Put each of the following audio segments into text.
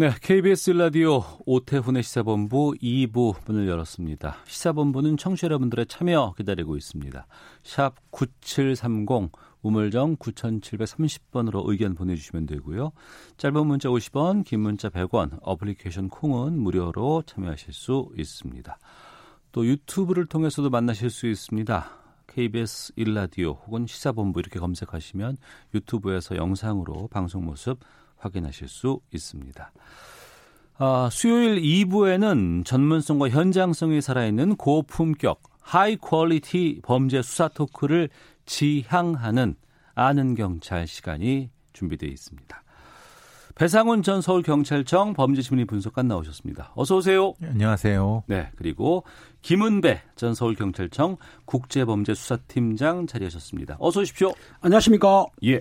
네, KBS 라디오 오태훈의 시사본부 2부 문을 열었습니다. 시사본부는 청취자 여러분들의 참여 기다리고 있습니다. 샵 9730 우물정 9730번으로 의견 보내주시면 되고요. 짧은 문자 50원, 긴 문자 100원, 어플리케이션 콩은 무료로 참여하실 수 있습니다. 또 유튜브를 통해서도 만나실 수 있습니다. KBS 1라디오 혹은 시사본부 이렇게 검색하시면 유튜브에서 영상으로 방송 모습 확인하실 수 있습니다. 아, 수요일 2부에는 전문성과 현장성이 살아있는 고품격 high quality 범죄 수사 토크를 지향하는 아는 경찰 시간이 준비되어 있습니다. 배상훈 전 서울경찰청 범죄심리 분석관 나오셨습니다. 어서 오세요. 네, 안녕하세요. 네, 그리고 김은배 전 서울경찰청 국제범죄수사팀장 자리하셨습니다. 어서 오십시오. 안녕하십니까. 예.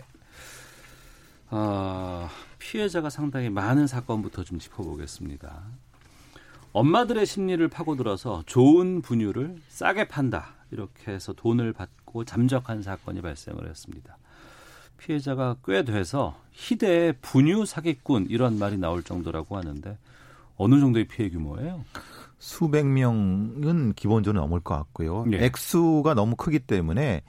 아, 피해자가 상당히 많은 사건부터 좀 짚어보겠습니다. 엄마들의 심리를 파고들어서 좋은 분유를 싸게 판다. 이렇게 해서 돈을 받고 잠적한 사건이 발생을 했습니다. 피해자가 꽤 돼서 희대의 분유 사기꾼 이런 말이 나올 정도라고 하는데 어느 정도의 피해 규모예요? 수백 명은 기본적으로 넘을 것 같고요. 예. 액수가 너무 크기 때문에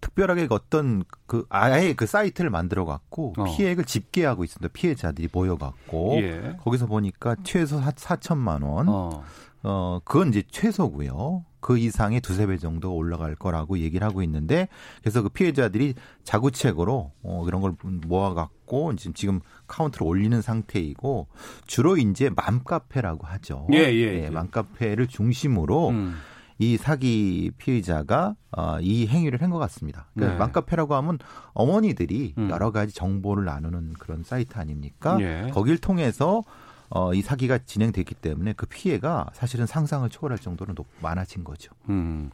특별하게 어떤 그 아예 그 사이트를 만들어 갖고 어. 피해액을 집계하고 있습니다. 피해자들이 모여 갖고 예. 거기서 보니까 최소 4천만 원. 어. 어, 그건 이제 최소고요. 그 이상의 두세 배 정도 올라갈 거라고 얘기를 하고 있는데 그래서 그 피해자들이 자구책으로 어 이런 걸 모아 갖고 지금 지금 카운트를 올리는 상태이고 주로 이제 맘카페라고 하죠. 예, 예, 예. 맘카페를 중심으로 음. 이 사기 피의자가 어, 이 행위를 한 것 같습니다. 그러니까 네. 맘카페라고 하면 어머니들이 음. 여러 가지 정보를 나누는 그런 사이트 아닙니까? 예. 거길 통해서 어, 이 사기가 진행됐기 때문에 그 피해가 사실은 상상을 초월할 정도로 높, 많아진 거죠. 음.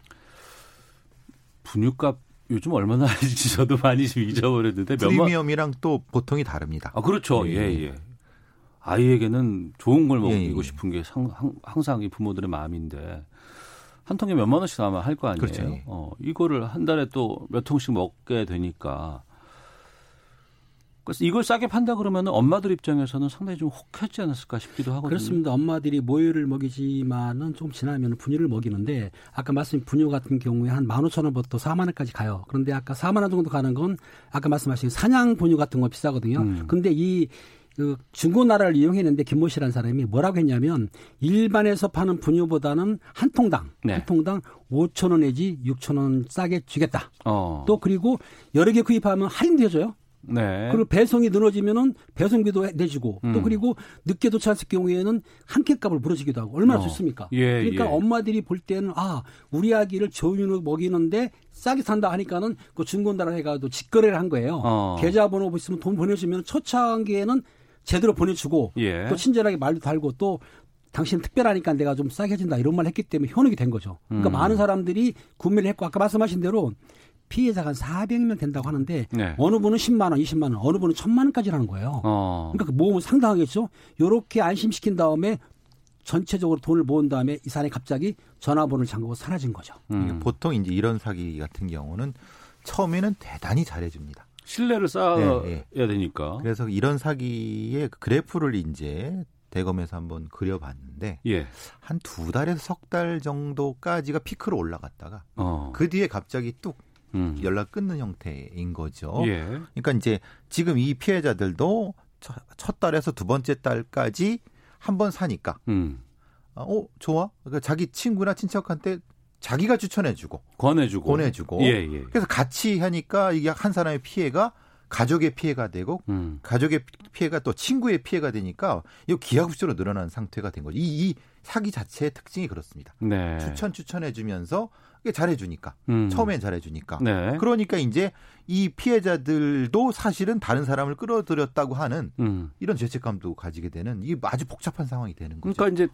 분유값 요즘 얼마나 하는지 저도 많이 좀 잊어버렸는데 프리미엄이랑 또 보통이 다릅니다. 아 그렇죠. 예, 예, 예. 예. 아이에게는 좋은 걸 먹이고 예, 예. 싶은 게 항상 이 부모들의 마음인데 한 통에 몇만 원씩 아마 할 거 아니에요. 그렇죠, 예. 어, 이거를 한 달에 또 몇 통씩 먹게 되니까 그래서 이걸 싸게 판다 그러면 엄마들 입장에서는 상당히 좀 혹하지 않았을까 싶기도 하거든요. 그렇습니다. 엄마들이 모유를 먹이지만은 조금 지나면 분유를 먹이는데 아까 말씀인 분유 같은 경우에 한 15,000원부터 4만 원까지 가요. 그런데 아까 4만 원 정도 가는 건 아까 말씀하신 사냥 분유 같은 거 비싸거든요. 음. 근데 이 그 중고나라를 이용했는데 김모 씨라는 사람이 뭐라고 했냐면 일반에서 파는 분유보다는 한 통당 네. 한 통당 5천 원 내지 6천 원 싸게 주겠다. 어. 또 그리고 여러 개 구입하면 할인도 해줘요. 네. 그리고 배송이 늘어지면은 배송비도 해- 내주고 음. 또 그리고 늦게 도착했을 경우에는 한캔 값을 물어주기도 하고 얼마나 어. 좋습니까? 예, 그러니까 예. 엄마들이 볼 때는 아 우리 아기를 저윤으로 먹이는데 싸게 산다 하니까는 그 중고나라 해가지고 직거래를 한 거예요. 어. 계좌번호 있으면 돈 보내주면 초창기에는 제대로 보내주고 예. 또 친절하게 말도 달고 또 당신 특별하니까 내가 좀 싸게 해준다 이런 말 했기 때문에 현혹이 된 거죠. 그러니까 음. 많은 사람들이 구매를 했고 아까 말씀하신 대로 피해자가 한 400명 된다고 하는데 네. 어느 분은 10만 원, 20만 원, 어느 분은 1000만 원까지라는 거예요. 어. 그러니까 그 모으면 상당하겠죠. 요렇게 안심시킨 다음에 전체적으로 돈을 모은 다음에 이 사람이 갑자기 전화번호를 잠그고 사라진 거죠. 음. 보통 이제 이런 사기 같은 경우는 처음에는 대단히 잘해줍니다. 신뢰를 쌓아야 네, 되니까. 그래서 이런 사기의 그 그래프를 이제 대검에서 한번 그려봤는데 예. 한두 달에서 석 달 정도까지가 피크로 올라갔다가 어. 그 뒤에 갑자기 뚝 음. 연락 끊는 형태인 거죠. 예. 그러니까 이제 지금 이 피해자들도 첫, 첫 달에서 두 번째 달까지 한 번 사니까 음. 아, 어 좋아. 그러니까 자기 친구나 친척한테 자기가 추천해주고 권해주고. 보내주고 예, 예. 그래서 같이 하니까 이게 한 사람의 피해가 가족의 피해가 되고 음. 가족의 피해가 또 친구의 피해가 되니까 이거 기하급수로 늘어난 상태가 된 거죠. 이, 이 사기 자체의 특징이 그렇습니다. 네. 추천 추천해주면서 잘해주니까 음. 처음엔 잘해주니까 네. 그러니까 이제 이 피해자들도 사실은 다른 사람을 끌어들였다고 하는 음. 이런 죄책감도 가지게 되는 이 아주 복잡한 상황이 되는 거죠. 그러니까 이제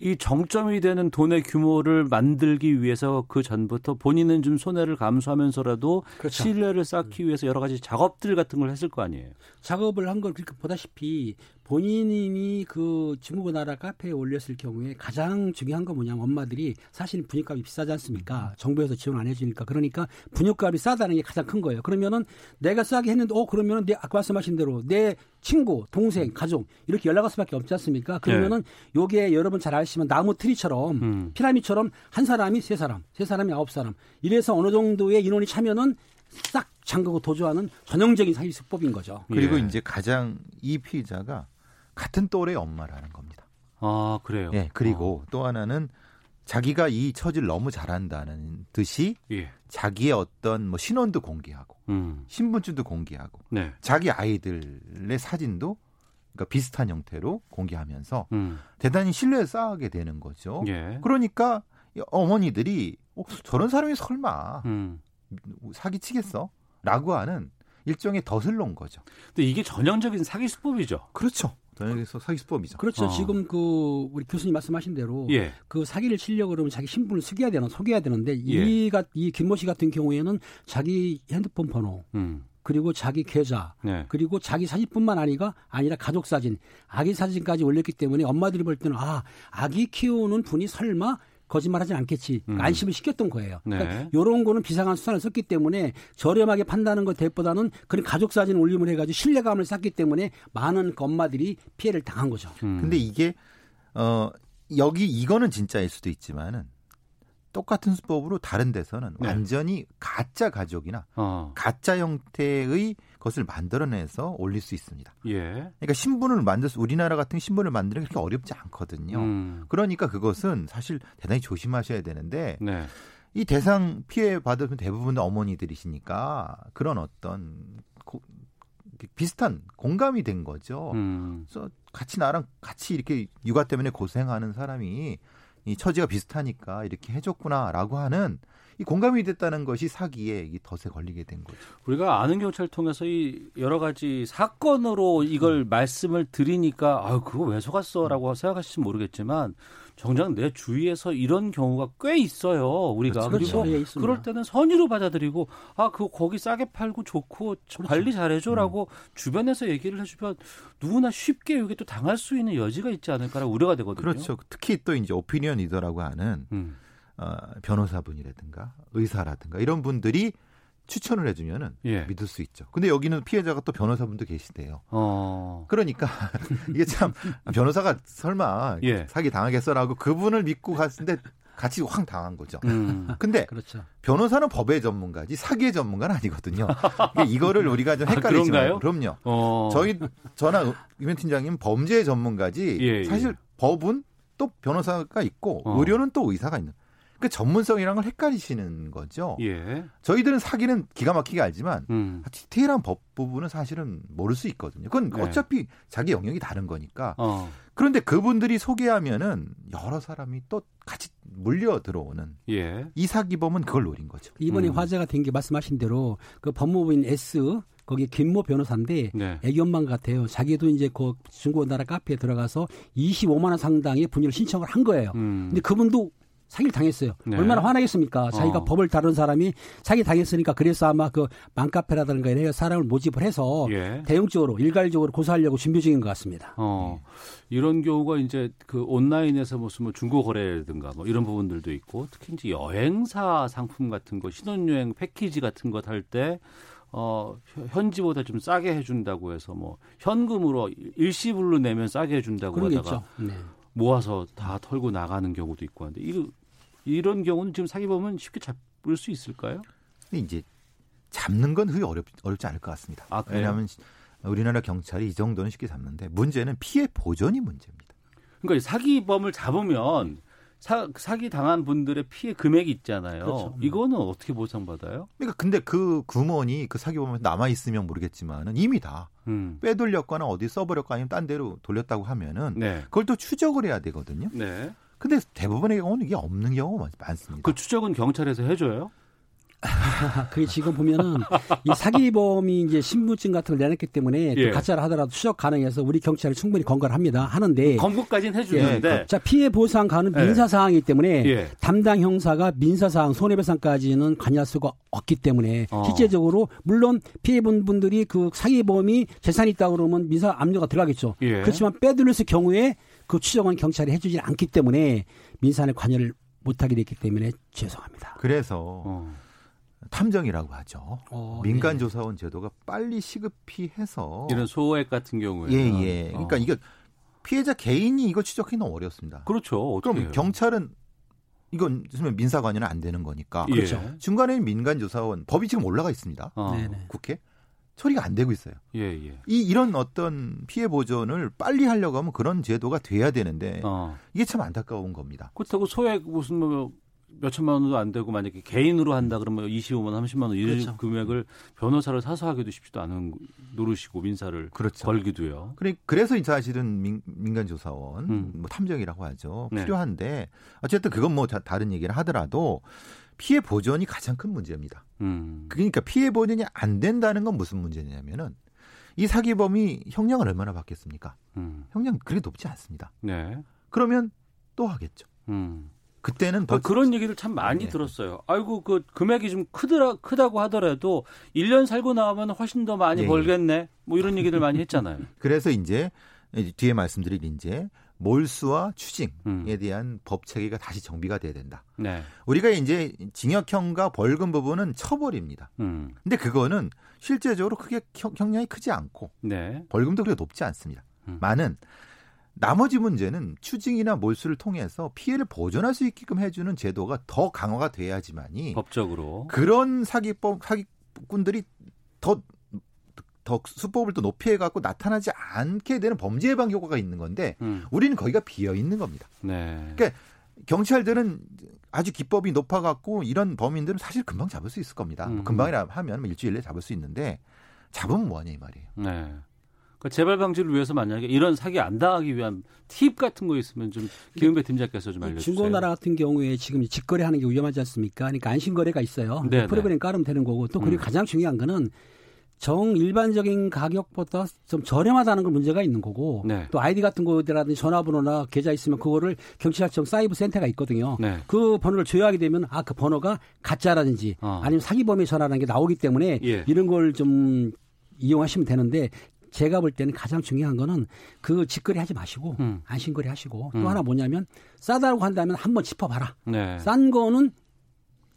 이 정점이 되는 돈의 규모를 만들기 위해서 그 전부터 본인은 좀 손해를 감수하면서라도 그렇죠. 신뢰를 쌓기 위해서 여러 가지 작업들 같은 걸 했을 거 아니에요. 작업을 한 걸 그렇게 보다시피 본인이 그 중국 나라 카페에 올렸을 경우에 가장 중요한 건 뭐냐면 엄마들이 사실 분유값이 비싸지 않습니까? 정부에서 지원 안 해주니까 그러니까 분유값이 싸다는 게 가장 큰 거예요. 그러면은 내가 싸게 했는데 어 그러면은 내 아까 말씀하신 대로 내 친구, 동생, 가족 이렇게 연락할 수밖에 없지 않습니까? 그러면은 요게 여러분 잘 아시면 나무 트리처럼 음. 피라미처럼 한 사람이 세 사람, 세 사람이 아홉 사람 이래서 어느 정도의 인원이 차면은 싹 잠그고 도주하는 전형적인 사기 수법인 거죠. 그리고 예. 이제 가장 이 피의자가 같은 또래 엄마라는 겁니다. 아 그래요. 예, 그리고 또 하나는 자기가 이 처지를 너무 잘한다는 듯이 예. 자기의 어떤 뭐 신원도 공개하고 음. 신분증도 공개하고 네. 자기 아이들의 사진도 그러니까 비슷한 형태로 공개하면서 음. 대단히 신뢰를 쌓게 되는 거죠. 예. 그러니까 이 어머니들이 어, 저런 사람이 설마 음. 사기치겠어? 라고 하는 일종의 덫을 놓은 거죠. 근데 이게 전형적인 사기 수법이죠. 그렇죠. 전형에서 사기 수법이죠. 그렇죠. 어. 지금 그 우리 교수님 말씀하신 대로 예. 그 사기를 치려고 그러면 자기 신분을 속여야 되나 속여야 되는데 예. 이가 이 김모 씨 같은 경우에는 자기 핸드폰 번호 음. 그리고 자기 계좌 네. 그리고 자기 사진뿐만 아니가 아니라 가족 사진, 아기 사진까지 올렸기 때문에 엄마들이 볼 때는 아 아기 키우는 분이 설마 거짓말하진 않겠지 음. 안심을 시켰던 거예요. 네. 그러니까 이런 거는 비상한 수단을 썼기 때문에 저렴하게 판다는 것 대보다는 그런 가족 사진 올림을 해가지고 신뢰감을 쌓기 때문에 많은 그 엄마들이 피해를 당한 거죠. 음. 근데 이게 어 여기 이거는 진짜일 수도 있지만은 똑같은 수법으로 다른 데서는 네. 완전히 가짜 가족이나 어. 가짜 형태의 것을 만들어내서 올릴 수 있습니다. 예. 그러니까 신분을 만들 수 우리나라 같은 신분을 만드는 게 그렇게 어렵지 않거든요. 음. 그러니까 그것은 사실 대단히 조심하셔야 되는데 네. 이 대상 피해 받은 대부분 어머니들이시니까 그런 어떤 고- 비슷한 공감이 된 거죠. 음. 그래서 같이 나랑 같이 이렇게 육아 때문에 고생하는 사람이 이 처지가 비슷하니까 이렇게 해줬구나라고 하는 이 공감이 됐다는 것이 사기에 이 덫에 걸리게 된 거죠. 우리가 아는 경찰 통해서 이 여러 가지 사건으로 이걸 말씀을 드리니까 아유 그거 왜 속았어라고 생각하실지 모르겠지만 정작 내 주위에서 이런 경우가 꽤 있어요 우리가 그렇죠. 그리고 예, 있습니다. 그럴 때는 선의로 받아들이고 아 그거 거기 싸게 팔고 좋고 관리 잘해줘라고 주변에서 얘기를 해주면 누구나 쉽게 이게 또 당할 수 있는 여지가 있지 않을까라고 우려가 되거든요. 그렇죠. 특히 또 이제 오피니언 리더라고 하는 음. 어, 변호사분이라든가 의사라든가 이런 분들이 추천을 해주면은 예. 믿을 수 있죠. 근데 여기는 피해자가 또 변호사분도 계시대요. 어. 그러니까 이게 참 변호사가 설마 예. 사기 당하겠어라고 그분을 믿고 갔는데 같이 확 당한 거죠. 음. 근데 그렇죠. 변호사는 법의 전문가지 사기의 전문가는 아니거든요. 이거를 우리가 좀 아, 헷갈리지만 그런가요? 그럼요. 어. 저희 저나 유명 팀장님 범죄 전문가지 예, 예. 사실 법은 또 변호사가 있고 어. 의료는 또 의사가 있는. 그 전문성이란 걸 헷갈리시는 거죠. 예. 저희들은 사기는 기가 막히게 알지만 음. 디테일한 법 부분은 사실은 모를 수 있거든요. 그건 네. 어차피 자기 영역이 다른 거니까. 어. 그런데 그분들이 소개하면은 여러 사람이 또 같이 물려 들어오는 예. 이 사기범은 그걸 노린 거죠. 이번에 음. 화제가 된 게 말씀하신 대로 그 법무부인 S 거기 김모 변호사인데 네. 애기 엄마인 것 같아요. 자기도 이제 그 중국 나라 카페에 들어가서 25만 원 상당의 분유를 신청을 한 거예요. 음. 근데 그분도 사기를 당했어요. 네. 얼마나 화나겠습니까? 자기가 어. 법을 다룬 사람이 사기 당했으니까 그래서 아마 그 맘카페라든가 이런 사람을 모집을 해서 예. 대응적으로 일괄적으로 고소하려고 준비 중인 것 같습니다. 어, 이런 경우가 이제 그 온라인에서 무슨 뭐 중고 거래라든가 뭐 이런 부분들도 있고 특히 이제 여행사 상품 같은 거 신혼여행 패키지 같은 것 할 때 어, 현- 현지보다 좀 싸게 해준다고 해서 뭐 현금으로 일시불로 내면 싸게 해준다고 하다가. 네. 모아서 다 털고 나가는 경우도 있고 한데 이 이런 경우는 지금 사기범은 쉽게 잡을 수 있을까요? 근데 이제 잡는 건 그게 어렵, 어렵지 않을 것 같습니다. 아? 왜냐하면 우리나라 경찰이 이 정도는 쉽게 잡는데 문제는 피해 보전이 문제입니다. 그러니까 이 사기범을 잡으면 사, 사기 당한 분들의 피해 금액이 있잖아요. 그렇죠. 이거는 어떻게 보상받아요? 그러니까 근데 그 금원이 그 사기범에 남아 있으면 모르겠지만은 이미 다 음. 빼돌렸거나 어디 써버렸거나 아니면 딴 데로 돌렸다고 하면은 네. 그걸 또 추적을 해야 되거든요. 네. 근데 대부분의 경우는 이게 없는 경우가 많습니다. 그 추적은 경찰에서 해줘요? 그게 지금 보면은 이 사기범이 이제 신분증 같은 걸 내놨기 때문에 예. 또 가짜를 하더라도 추적 가능해서 우리 경찰이 충분히 검거를 합니다. 하는데 검거까지는 해주는데 예, 자 피해 보상 가는 예. 민사 사항이기 때문에 예. 담당 형사가 민사 사항 손해배상까지는 관여할 수가 없기 때문에 어. 실제적으로 물론 피해 본 분들이 그 사기범이 재산이 있다 그러면 민사 압류가 들어가겠죠. 예. 그렇지만 빼돌렸을 경우에 그 추정은 경찰이 해주지 않기 때문에 민사에 관여를 못하게 됐기 때문에 죄송합니다. 그래서 어. 탐정이라고 하죠. 어, 민간 네. 조사원 제도가 빨리 시급히 해서 이런 소액 같은 경우에 예, 예. 그러니까 이게 피해자 개인이 이거 추적하기 너무 어렵습니다. 그렇죠. 그럼 해요? 경찰은 이건 민사 관여는 안 되는 거니까. 예. 그렇죠. 중간에 민간 조사원 법이 지금 올라가 있습니다. 어. 국회 처리가 안 되고 있어요. 예, 예. 이 이런 어떤 피해 보전을 빨리 하려고 하면 그런 제도가 돼야 되는데 어. 이게 참 안타까운 겁니다. 그렇다고 소액 무슨 뭐 몇 천만 원도 안 되고 만약에 개인으로 한다 그러면 25만 원, 30만 원 이런 그렇죠. 금액을 변호사를 사서 하기도 쉽지도 않은 노릇이고 민사를 그렇죠. 걸기도요. 그래- 그래서 이 사실은 민, 민간 조사원, 음. 뭐 탐정이라고 하죠. 네. 필요한데 어쨌든 그건 뭐 자- 다른 얘기를 하더라도 피해 보전이 가장 큰 문제입니다. 음. 그러니까 피해 보전이 안 된다는 건 무슨 문제냐면은 이 사기범이 형량을 얼마나 받겠습니까? 음. 형량 그렇게 높지 않습니다. 네. 그러면 또 하겠죠. 음. 그때는 더 아, 그런 얘기를 참 많이 네. 들었어요. 아이고 그 금액이 좀 크더라 크다고 하더라도 1년 살고 나오면 훨씬 더 많이 예, 예. 벌겠네. 뭐 이런 얘기들 많이 했잖아요. 그래서 이제 뒤에 말씀드릴 이제 몰수와 추징에 음. 대한 법 체계가 다시 정비가 돼야 된다. 네. 우리가 이제 징역형과 벌금 부분은 처벌입니다. 음. 근데 그거는 실제적으로 크게 형- 형량이 크지 않고 네. 벌금도 그렇게 높지 않습니다. 음. 많은 나머지 문제는 추징이나 몰수를 통해서 피해를 보전할 수 있게끔 해주는 제도가 더 강화가 돼야지만이 법적으로. 그런 사기법 사기꾼들이 더 더 수법을 또 높이 해 갖고 나타나지 않게 되는 범죄 예방 효과가 있는 건데 음. 우리는 거기가 비어 있는 겁니다. 네. 그러니까 경찰들은 아주 기법이 높아 갖고 이런 범인들은 사실 금방 잡을 수 있을 겁니다. 뭐 음. 금방이라 하면 뭐 일주일 내에 잡을 수 있는데 잡으면 뭐하냐 이 말이에요. 네. 그러니까 재발 방지를 위해서 만약에 이런 사기 안 당하기 위한 팁 같은 거 있으면 좀 김은배 팀장께서 좀 알려주세요. 중고 나라 같은 경우에 지금 직거래하는 게 위험하지 않습니까? 그러니까 안심 거래가 있어요. 네, 프로그램 깔으면 되는 거고 또 그리고 음. 가장 중요한 거는 정 일반적인 가격보다 좀 저렴하다는 걸 문제가 있는 거고 네. 또 아이디 같은 거라든지 전화번호나 계좌 있으면 그거를 경찰청 사이버 센터가 있거든요. 네. 그 번호를 조회하게 되면 아 그 번호가 가짜라든지 어. 아니면 사기범의 전화라는 게 나오기 때문에 예. 이런 걸좀 이용하시면 되는데 제가 볼 때는 가장 중요한 거는 그 직거래 하지 마시고 음. 안심거래 하시고 음. 또 하나 뭐냐면 싸다고 한다면 한번 짚어봐라. 네. 싼 거는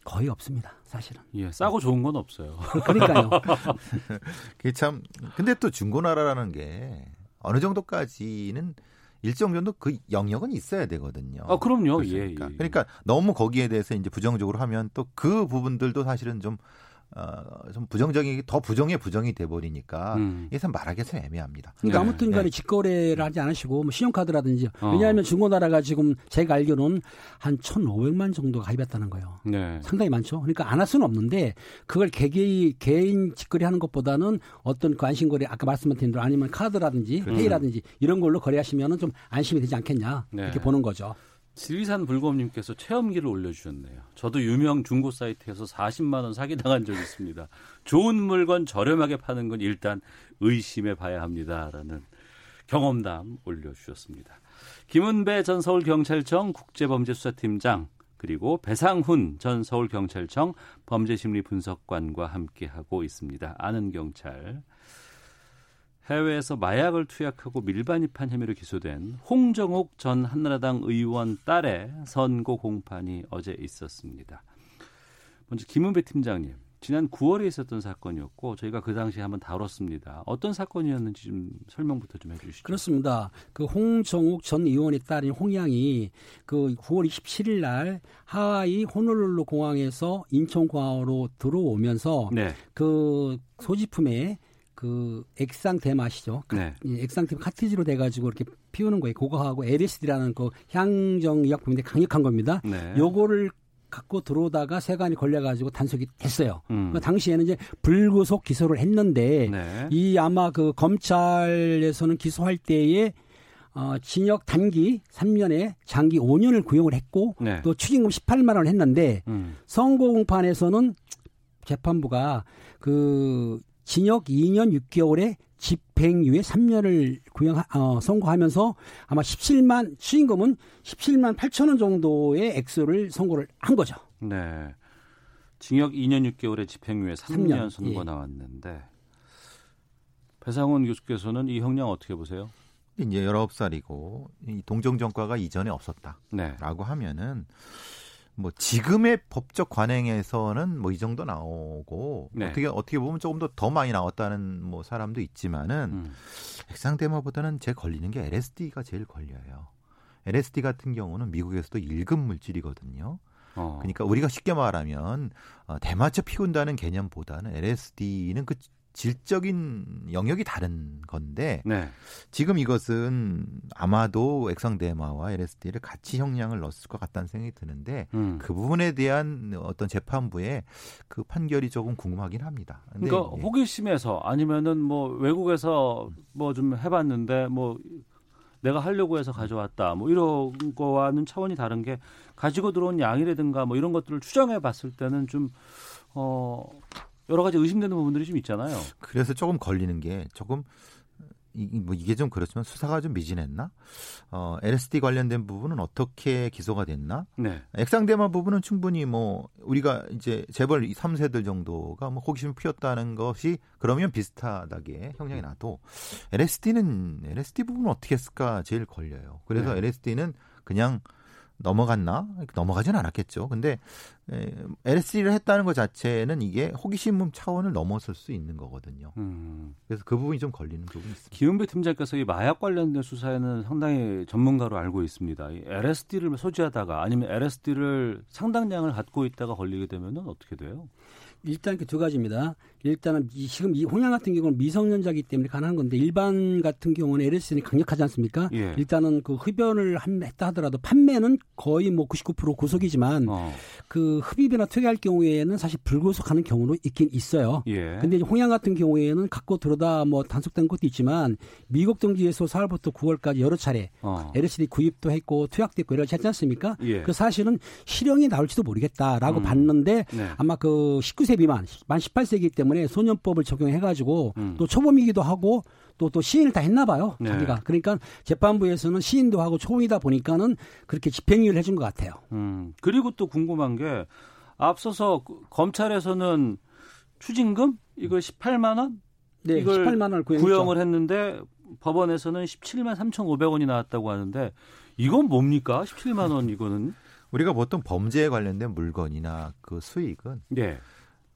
거의 없습니다. 사실은. 예, 싸고 좋은 건 없어요. 그러니까요. 그게 참 근데 또 중고나라라는 게 어느 정도까지는 일정 정도 그 영역은 있어야 되거든요. 아, 그럼요. 그렇죠. 예, 그러니까, 예. 그러니까 너무 거기에 대해서 이제 부정적으로 하면 또 그 부분들도 사실은 좀 어, 좀 부정적이 더 부정에 부정이 돼 버리니까 음. 말하기가 참 애매합니다. 그러니까 네, 아무튼 간에 네. 직거래를 하지 않으시고 뭐 신용카드라든지 어. 왜냐하면 중고나라가 지금 제가 알기로는 한 1,500만 정도가 가입했다는 거예요. 네. 상당히 많죠. 그러니까 안 할 수는 없는데 그걸 개개인 개인 직거래 하는 것보다는 어떤 그 안심거래 아까 말씀드린 대로 아니면 카드라든지 페이라든지 이런 걸로 거래하시면은 좀 안심이 되지 않겠냐 네. 이렇게 보는 거죠. 지리산 불곰님께서 체험기를 올려주셨네요. 저도 유명 중고 사이트에서 40만 원 사기 당한 적이 있습니다. 좋은 물건 저렴하게 파는 건 일단 의심해 봐야 합니다라는 경험담 올려주셨습니다. 김은배 전 서울경찰청 국제범죄수사팀장 그리고 배상훈 전 서울경찰청 범죄심리분석관과 함께하고 있습니다. 아는 경찰. 해외에서 마약을 투약하고 밀반입한 혐의로 기소된 홍정욱 전 한나라당 의원 딸의 선고 공판이 어제 있었습니다. 먼저 김은배 팀장님, 지난 9월에 있었던 사건이었고 저희가 그 당시에 한번 다뤘습니다. 어떤 사건이었는지 좀 설명부터 좀 해주시죠. 그렇습니다. 그 홍정욱 전 의원의 딸인 홍양이 그 9월 27일 날 하와이 호놀룰루 공항에서 인천 공항으로 들어오면서 네, 그 소지품에 그 액상템 아시죠? 네, 이 액상템 카티지로 돼가지고 이렇게 피우는 거예요. 그거하고 LSD라는 그 향정 의약품인데 강력한 겁니다. 네. 요거를 갖고 들어오다가 세관이 걸려가지고 단속이 됐어요. 음. 그 당시에는 이제 불구속 기소를 했는데 네. 이 아마 그 검찰에서는 기소할 때에 어, 징역 단기 3년에 장기 5년을 구형을 했고 네. 또 추징금 18만 원을 했는데 음. 선고 공판에서는 재판부가 그 징역 2년 6개월에 집행유예 3년을 구형 어, 선고하면서 아마 17만 추징금은 17만 8천 원 정도의 액수를 선고를 한 거죠. 네. 징역 2년 6개월에 집행유예 3년, 삼 년, 선고 예. 나왔는데 배상훈 교수께서는 이 형량 어떻게 보세요? 이제 19살이고 이 동정정과가 이전에 없었다. 네. 라고 하면은 뭐 지금의 법적 관행에서는 뭐 이 정도 나오고 네. 어떻게 어떻게 보면 조금 더 더 많이 나왔다는 뭐 사람도 있지만은 음. 액상 대마보다는 제 걸리는 게 LSD가 제일 걸려요. LSD 같은 경우는 미국에서도 1급 물질이거든요. 어. 그러니까 우리가 쉽게 말하면 어, 대마초 피운다는 개념보다는 LSD는 그 질적인 영역이 다른 건데 네. 지금 이것은 아마도 액상대마와 LSD를 같이 형량을 넣었을 것 같다는 생각이 드는데 음. 그 부분에 대한 어떤 재판부의 그 판결이 조금 궁금하긴 합니다. 근데 그러니까 이제 호기심에서 아니면은 뭐 외국에서 뭐 좀 해봤는데 뭐 내가 하려고 해서 가져왔다 뭐 이런 거와는 차원이 다른 게 가지고 들어온 양이라든가 뭐 이런 것들을 추정해 봤을 때는 좀 어. 여러 가지 의심되는 부분들이 좀 있잖아요. 그래서 조금 걸리는 게 조금 이, 뭐 이게 좀 그렇지만 수사가 좀 미진했나? 어, LSD 관련된 부분은 어떻게 기소가 됐나? 네. 액상대마 부분은 충분히 뭐 우리가 이제 재벌 3세들 정도가 뭐 호기심을 피웠다는 것이 그러면 비슷하다게 형량이 나도 LSD는 LSD 부분은 어떻게 했을까 제일 걸려요. 그래서 네. LSD는 그냥 넘어갔나? 넘어가진 않았겠죠. 근데 에, LSD를 했다는 것 자체는 이게 호기심 차원을 넘어설 수 있는 거거든요. 음. 그래서 그 부분이 좀 걸리는 부분이 있습니다. 기은배 팀장께서 이 마약 관련된 수사에는 상당히 전문가로 알고 있습니다. 이 LSD를 소지하다가 아니면 LSD를 상당량을 갖고 있다가 걸리게 되면은 어떻게 돼요? 일단 그 두 가지입니다. 일단은 이, 지금 이 홍양 같은 경우는 미성년자이기 때문에 가능한 건데 일반 같은 경우는 LSD는 강력하지 않습니까? 예. 일단은 그 흡연을 한- 했다 하더라도 판매는 거의 뭐 99% 구속이지만 어. 그 흡입이나 투여할 경우에는 사실 불구속하는 경우도 있긴 있어요. 예. 근데 홍양 같은 경우에는 갖고 들어다 뭐 단속된 것도 있지만 미국 등지에서 4월부터 9월까지 여러 차례 어. LSD 구입도 했고 투약도 했고 이러지 않지 않습니까? 예. 그 사실은 실형이 나올지도 모르겠다라고 음. 봤는데 네. 아마 그 19세 미만, 만 18세이기 때문에 소년법을 적용해가지고 음. 또 초범이기도 하고 또 또 시인을 다 했나 봐요 네. 자기가 그러니까 재판부에서는 시인도 하고 초범이다 보니까는 그렇게 집행유예를 해준 것 같아요. 음. 그리고 또 궁금한 게 앞서서 그 검찰에서는 추징금 이걸 18만 원 네, 이걸 18만 원을 구형했죠. 구형을 했는데 법원에서는 17만 3,500원이 나왔다고 하는데 이건 뭡니까? 17만 원 이거는? 우리가 보통 범죄에 관련된 물건이나 그 수익은 네.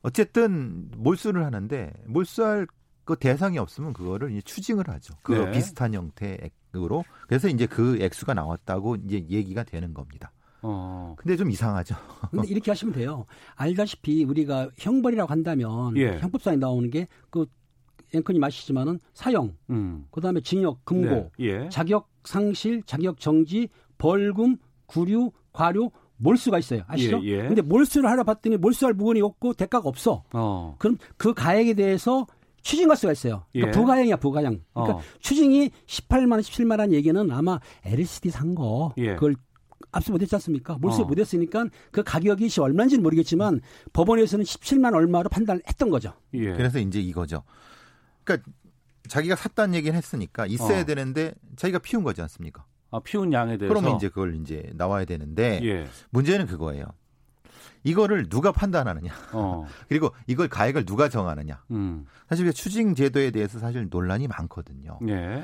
어쨌든 몰수를 하는데 몰수할 그 대상이 없으면 그거를 이제 추징을 하죠. 그 네. 비슷한 형태로 그래서 이제 그 액수가 나왔다고 이제 얘기가 되는 겁니다. 어. 근데 좀 이상하죠. 근데 이렇게 하시면 돼요. 알다시피 우리가 형벌이라고 한다면 예. 형법상에 나오는 게그 앵커님 아시지만은 사형, 음. 그 다음에 징역, 금고, 네. 예. 자격 상실, 자격 정지, 벌금, 구류, 과료, 몰수가 있어요. 아시죠? 예, 예. 근데 몰수를 하러 봤더니 몰수할 부분이 없고 대가가 없어. 어. 그럼 그 가액에 대해서 추징할 수가 있어요. 그러니까 예. 부가형이야, 부가형. 그러니까 어. 추징이 18만 원, 17만 원 얘기는 아마 LCD 산 거. 예. 그걸 압수 못했지 않습니까? 몰수 어. 못했으니까 그 가격이 시 얼마인지는 모르겠지만 법원에서는 17만 얼마로 판단을 했던 거죠. 예. 그래서 이제 이거죠. 그러니까 자기가 샀다는 얘기는 했으니까 있어야 어. 되는데 자기가 피운 거지 않습니까? 아, 피운 양에 대해서 그러면 이제 그걸 이제 나와야 되는데 예. 문제는 그거예요. 이거를 누가 판단하느냐. 어. 그리고 이걸 가액을 누가 정하느냐. 음. 사실 그 추징 제도에 대해서 사실 논란이 많거든요. 예.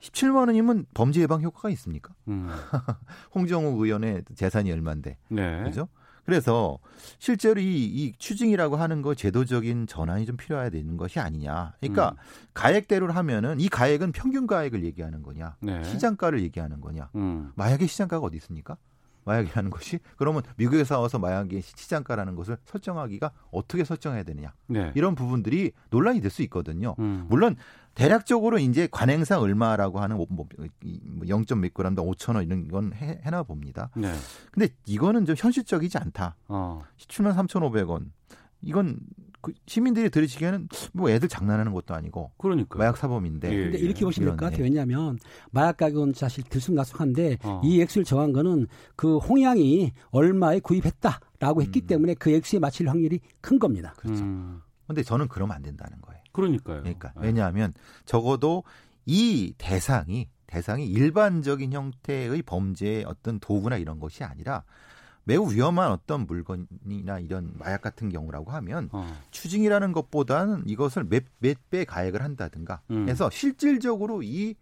17만 원이면 범죄 예방 효과가 있습니까? 음. 홍정욱 의원의 재산이 얼마인데. 네. 그죠? 그래서 실제로 이, 이 추징이라고 하는 거 제도적인 전환이 좀 필요해야 되는 것이 아니냐. 그러니까 음. 가액대로 하면은 이 가액은 평균 가액을 얘기하는 거냐, 네. 시장가를 얘기하는 거냐. 음. 마약의 시장가가 어디 있습니까? 마약이라는 것이 그러면 미국에서 와서 마약의 시장가라는 것을 설정하기가 어떻게 설정해야 되느냐 네. 이런 부분들이 논란이 될 수 있거든요. 음. 물론 대략적으로 이제 관행상 얼마라고 하는 뭐 0.몇 그램당 5천 원 이런 건 해, 해나 봅니다. 네. 근데 이거는 좀 현실적이지 않다. 어. 17만 3,500원. 이건 그 시민들이 들으시기에는 뭐 애들 장난하는 것도 아니고 그러니까 마약 사범인데. 예. 근데 이렇게 보시면 될 것 같아요. 예. 왜냐하면 마약 가격은 사실 들쑥날쑥한데 어. 이 액수를 정한 거는 그 홍양이 얼마에 구입했다라고 했기 음. 때문에 그 액수에 맞힐 확률이 큰 겁니다. 음, 근데 저는 그러면 안 된다는 거예요. 그러니까요. 그러니까 예. 왜냐하면 적어도 이 대상이 대상이 일반적인 형태의 범죄의 어떤 도구나 이런 것이 아니라 매우 위험한 어떤 물건이나 이런 마약 같은 경우라고 하면 어. 추징이라는 것보다는 이것을 몇 몇 배 가액을 한다든가 음. 해서 실질적으로 이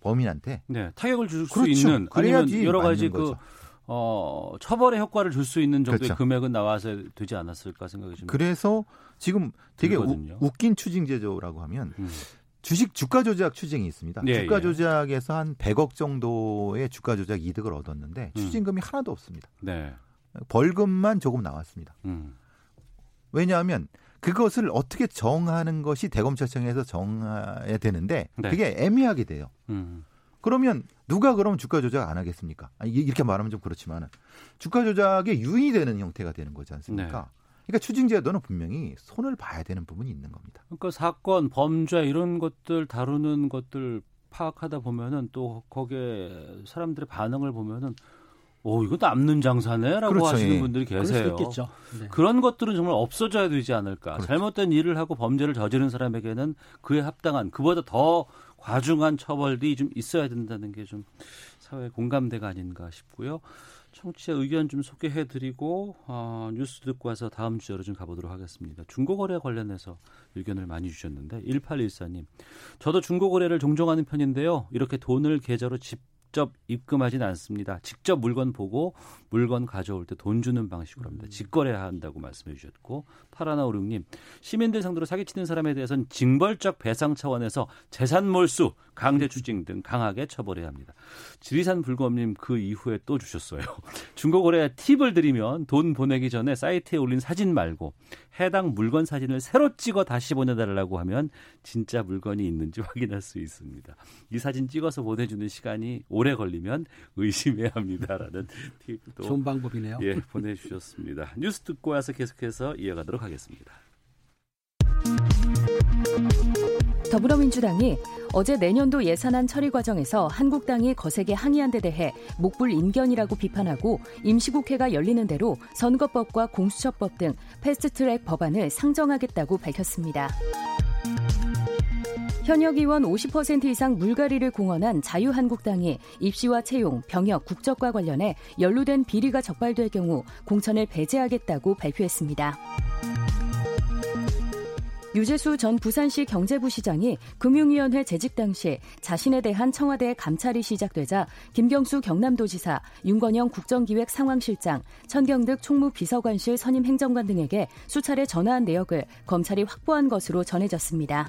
범인한테 네, 타격을 줄수 그렇죠. 있는 아니면 그래야지 여러 가지 그 거죠. 어, 처벌의 효과를 줄 수 있는 정도의 그렇죠. 금액은 나와서 되지 않았을까 생각이 좀 그래서 지금 되게 우. 웃긴 추징 제도라고 하면 음. 주식 주가 조작 추징이 있습니다. 예, 주가 예. 조작에서 한 100억 정도의 주가 조작 이득을 얻었는데 음. 추징금이 하나도 없습니다. 네. 벌금만 조금 나왔습니다. 음. 왜냐하면 그것을 어떻게 정하는 것이 대검찰청에서 정해야 되는데 네. 그게 애매하게 돼요. 음. 그러면 누가 그럼 주가 조작 안 하겠습니까? 아니, 이- 이렇게 말하면 좀 그렇지만 주가 조작에 유인이 되는 형태가 되는 거지 않습니까? 네. 그러니까 추징제도는 분명히 손을 봐야 되는 부분이 있는 겁니다. 그러니까 사건, 범죄 이런 것들 다루는 것들 파악하다 보면은 또 거기에 사람들의 반응을 보면은 오 이거 남는 장사네라고 그렇죠, 하시는 예. 분들이 계세요. 네. 그런 것들은 정말 없어져야 되지 않을까. 그렇죠. 잘못된 일을 하고 범죄를 저지른 사람에게는 그에 합당한 그보다 더 과중한 처벌이 좀 있어야 된다는 게 좀 사회 공감대가 아닌가 싶고요. 청취자 의견 좀 소개해드리고 어, 뉴스 듣고 와서 다음 주제로 좀 가보도록 하겠습니다. 중고거래 관련해서 의견을 많이 주셨는데 1814님 저도 중고거래를 종종 하는 편인데요. 이렇게 돈을 계좌로 직접 입금하진 않습니다. 직접 물건 보고 물건 가져올 때 돈 주는 방식으로 합니다. 직거래 한다고 말씀해 주셨고 파라나오륙님 시민들 상대로 사기치는 사람에 대해서는 징벌적 배상 차원에서 재산 몰수, 강제 추징 등 강하게 처벌해야 합니다. 지리산 불검님 그 이후에 또 주셨어요. 중고거래 팁을 드리면 돈 보내기 전에 사이트에 올린 사진 말고 해당 물건 사진을 새로 찍어 다시 보내달라고 하면 진짜 물건이 있는지 확인할 수 있습니다. 이 사진 찍어서 보내주는 시간이 오래 걸리면 의심해야 합니다라는 팁도 좋은 방법이네요. 예, 보내주셨습니다. 뉴스 듣고 와서 계속해서 이어가도록 하겠습니다. 더불어민주당이 어제 내년도 예산안 처리 과정에서 한국당이 거세게 항의한 데 대해 목불 인견이라고 비판하고 임시국회가 열리는 대로 선거법과 공수처법 등 패스트트랙 법안을 상정하겠다고 밝혔습니다. 현역 의원 50% 이상 물갈이를 공언한 자유한국당이 입시와 채용, 병역, 국적과 관련해 연루된 비리가 적발될 경우 공천을 배제하겠다고 발표했습니다. 유재수 전 부산시 경제부 시장이 금융위원회 재직 당시 자신에 대한 청와대 감찰이 시작되자 김경수 경남도지사, 윤건영 국정기획 상황실장, 천경득 총무비서관실 선임 행정관 등에게 수차례 전화한 내역을 검찰이 확보한 것으로 전해졌습니다.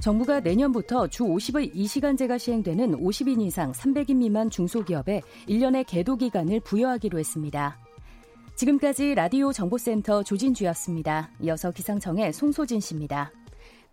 정부가 내년부터 주 50의 2시간제가 시행되는 50인 이상 300인 미만 중소기업에 1년의 계도 기간을 부여하기로 했습니다. 지금까지 라디오 정보센터 조진주였습니다. 이어서 기상청의 송소진 씨입니다.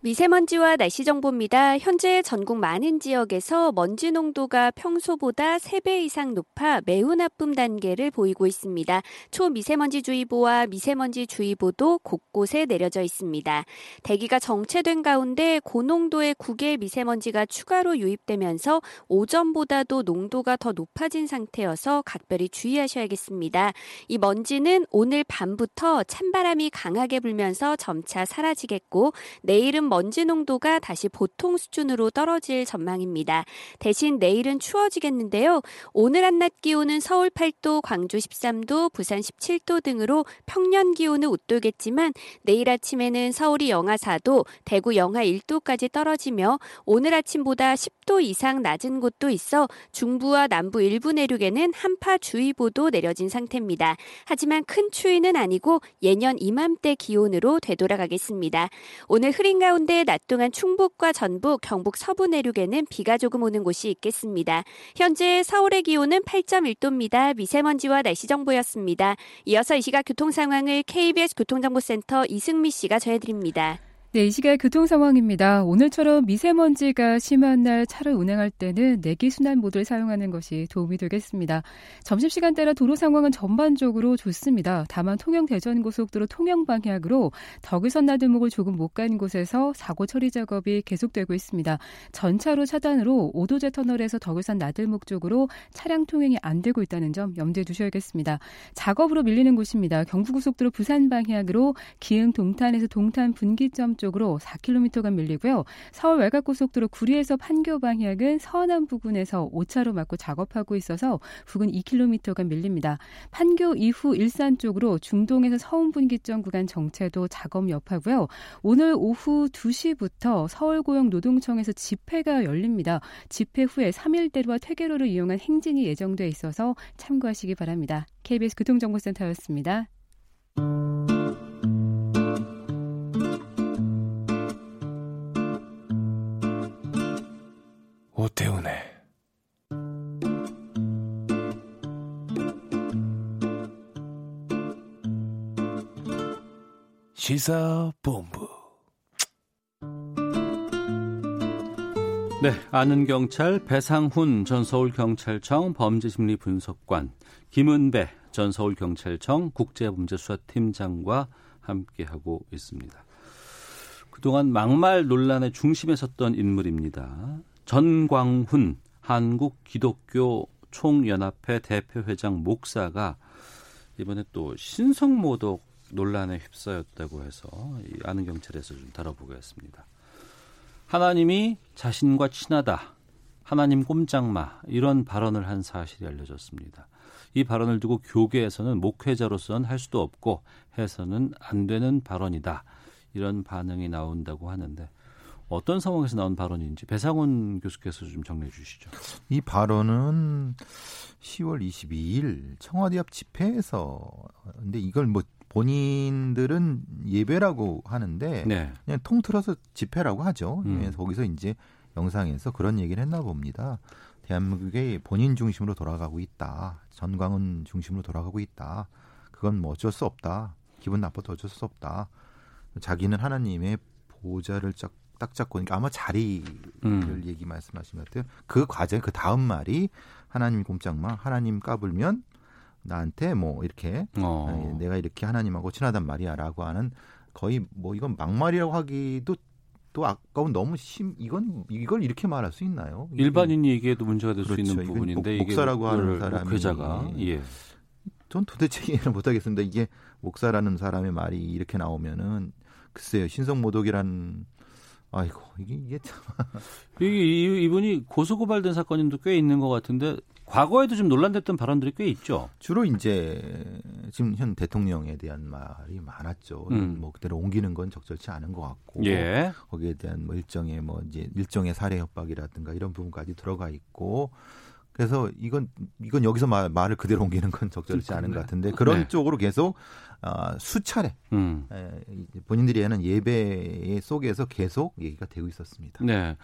미세먼지와 날씨 정보입니다. 현재 전국 많은 지역에서 먼지 농도가 평소보다 3배 이상 높아 매우 나쁨 단계를 보이고 있습니다. 초미세먼지 주의보와 미세먼지 주의보도 곳곳에 내려져 있습니다. 대기가 정체된 가운데 고농도의 국외 미세먼지가 추가로 유입되면서 오전보다도 농도가 더 높아진 상태여서 각별히 주의하셔야겠습니다. 이 먼지는 오늘 밤부터 찬바람이 강하게 불면서 점차 사라지겠고 내일은 먼지 농도가 다시 보통 수준으로 떨어질 전망입니다. 대신 내일은 추워지겠는데요. 오늘 한낮 기온은 서울 8도, 광주 13도, 부산 17도 등으로 평년 기온을 웃돌겠지만 내일 아침에는 서울이 영하 4도, 대구 영하 1도까지 떨어지며 오늘 아침보다 10도 이상 낮은 곳도 있어 중부와 남부 일부 내륙에는 한파주의보도 내려진 상태입니다. 하지만 큰 추위는 아니고 예년 이맘때 기온으로 되돌아가겠습니다. 오늘 흐린 가운데 낮 동안 충북과 전북, 경북 서부 내륙에는 비가 조금 오는 곳이 있겠습니다. 현재 서울의 기온은 8.1도입니다. 미세먼지와 날씨 정보였습니다. 이어서 이 시각 교통 상황을 KBS 교통정보센터 이승미 씨가 전해드립니다. 네, 이 시각 교통 상황입니다. 오늘처럼 미세먼지가 심한 날 차를 운행할 때는 내기 순환 모드를 사용하는 것이 도움이 되겠습니다. 점심시간 대라 도로 상황은 전반적으로 좋습니다. 다만 통영 대전 고속도로 통영 방향으로 덕일선 나들목을 조금 못 간 곳에서 사고 처리 작업이 계속되고 있습니다. 전차로 차단으로 오도제 터널에서 덕일선 나들목 쪽으로 차량 통행이 안 되고 있다는 점 염두에 두셔야겠습니다. 작업으로 밀리는 곳입니다. 경부고속도로 부산 방향으로 기흥 동탄에서 동탄 분기점 쪽으로 4km가 밀리고요. 서울 외곽고속도로 구리에서 판교 방향은 서남 부근에서 5차로 막고 작업하고 있어서 부근 2km가 밀립니다. 판교 이후 일산 쪽으로 중동에서 서운 분기점 구간 정체도 작업 여파고요. 오늘 오후 2시부터 서울고용 노동청에서 집회가 열립니다. 집회 후에 3일대로와 퇴계로를 이용한 행진이 예정돼 있어서 참고하시기 바랍니다. KBS 교통정보센터였습니다. 오태훈의 시사본부 네, 아는 경찰 배상훈 전 서울경찰청 범죄심리분석관, 김은배 전 서울경찰청 국제범죄수사팀장과 함께하고 있습니다. 그동안 막말 논란의 중심에 섰던 인물입니다. 전광훈 한국 기독교 총연합회 대표회장 목사가 이번에 또 신성모독 논란에 휩싸였다고 해서 이 아는 경찰에서 좀 다뤄보겠습니다. 하나님이 자신과 친하다. 하나님 꼼짝마. 이런 발언을 한 사실이 알려졌습니다. 이 발언을 두고 교계에서는 목회자로서는 할 수도 없고 해서는 안 되는 발언이다. 이런 반응이 나온다고 하는데 어떤 상황에서 나온 발언인지 배상훈 교수께서 좀 정리해 주시죠. 이 발언은 10월 22일 청와대 앞 집회에서 근데 이걸 뭐 본인들은 예배라고 하는데 네. 그냥 통틀어서 집회라고 하죠. 음. 그래서 거기서 이제 영상에서 그런 얘기를 했나 봅니다. 대한민국이 본인 중심으로 돌아가고 있다. 전광훈 중심으로 돌아가고 있다. 그건 뭐 어쩔 수 없다. 기분 나빠도 어쩔 수 없다. 자기는 하나님의 보좌를 쫙, 딱 잡고 그러니까 아마 자리를 음. 얘기 말씀하신 것 같아요. 그 과정 그 다음 말이 하나님 꼼짝마 하나님 까불면 나한테 뭐 이렇게 어. 예, 내가 이렇게 하나님하고 친하단 말이야라고 하는 거의 뭐 이건 막말이라고 하기도 또 아까운 너무 심 이건 이걸 이렇게 말할 수 있나요? 일반인이 얘기해도 문제가 될수 그렇죠. 있는 부분인데 목- 목사라고 하는 사람이 목회자가 예. 전 도대체 이해를 못하겠습니다. 이게 목사라는 사람의 말이 이렇게 나오면은 글쎄요 신성모독이란 아이고 이게 이게 참 이게 이- 이분이 고소 고발된 사건도 꽤 있는 것 같은데 과거에도 좀 논란됐던 발언들이 꽤 있죠. 주로 이제 지금 현 대통령에 대한 말이 많았죠. 음. 뭐 그대로 옮기는 건 적절치 않은 것 같고 예. 거기에 대한 뭐 일정의 뭐 이제 일정의 살해 협박이라든가 이런 부분까지 들어가 있고 그래서 이건 이건 여기서 말, 말을 그대로 옮기는 건 적절치 않은 것 같은데 그런 네. 쪽으로 계속 아, 수차례 음. 본인들이 하는 예배 속에서 계속 얘기가 되고 있었습니다. 네.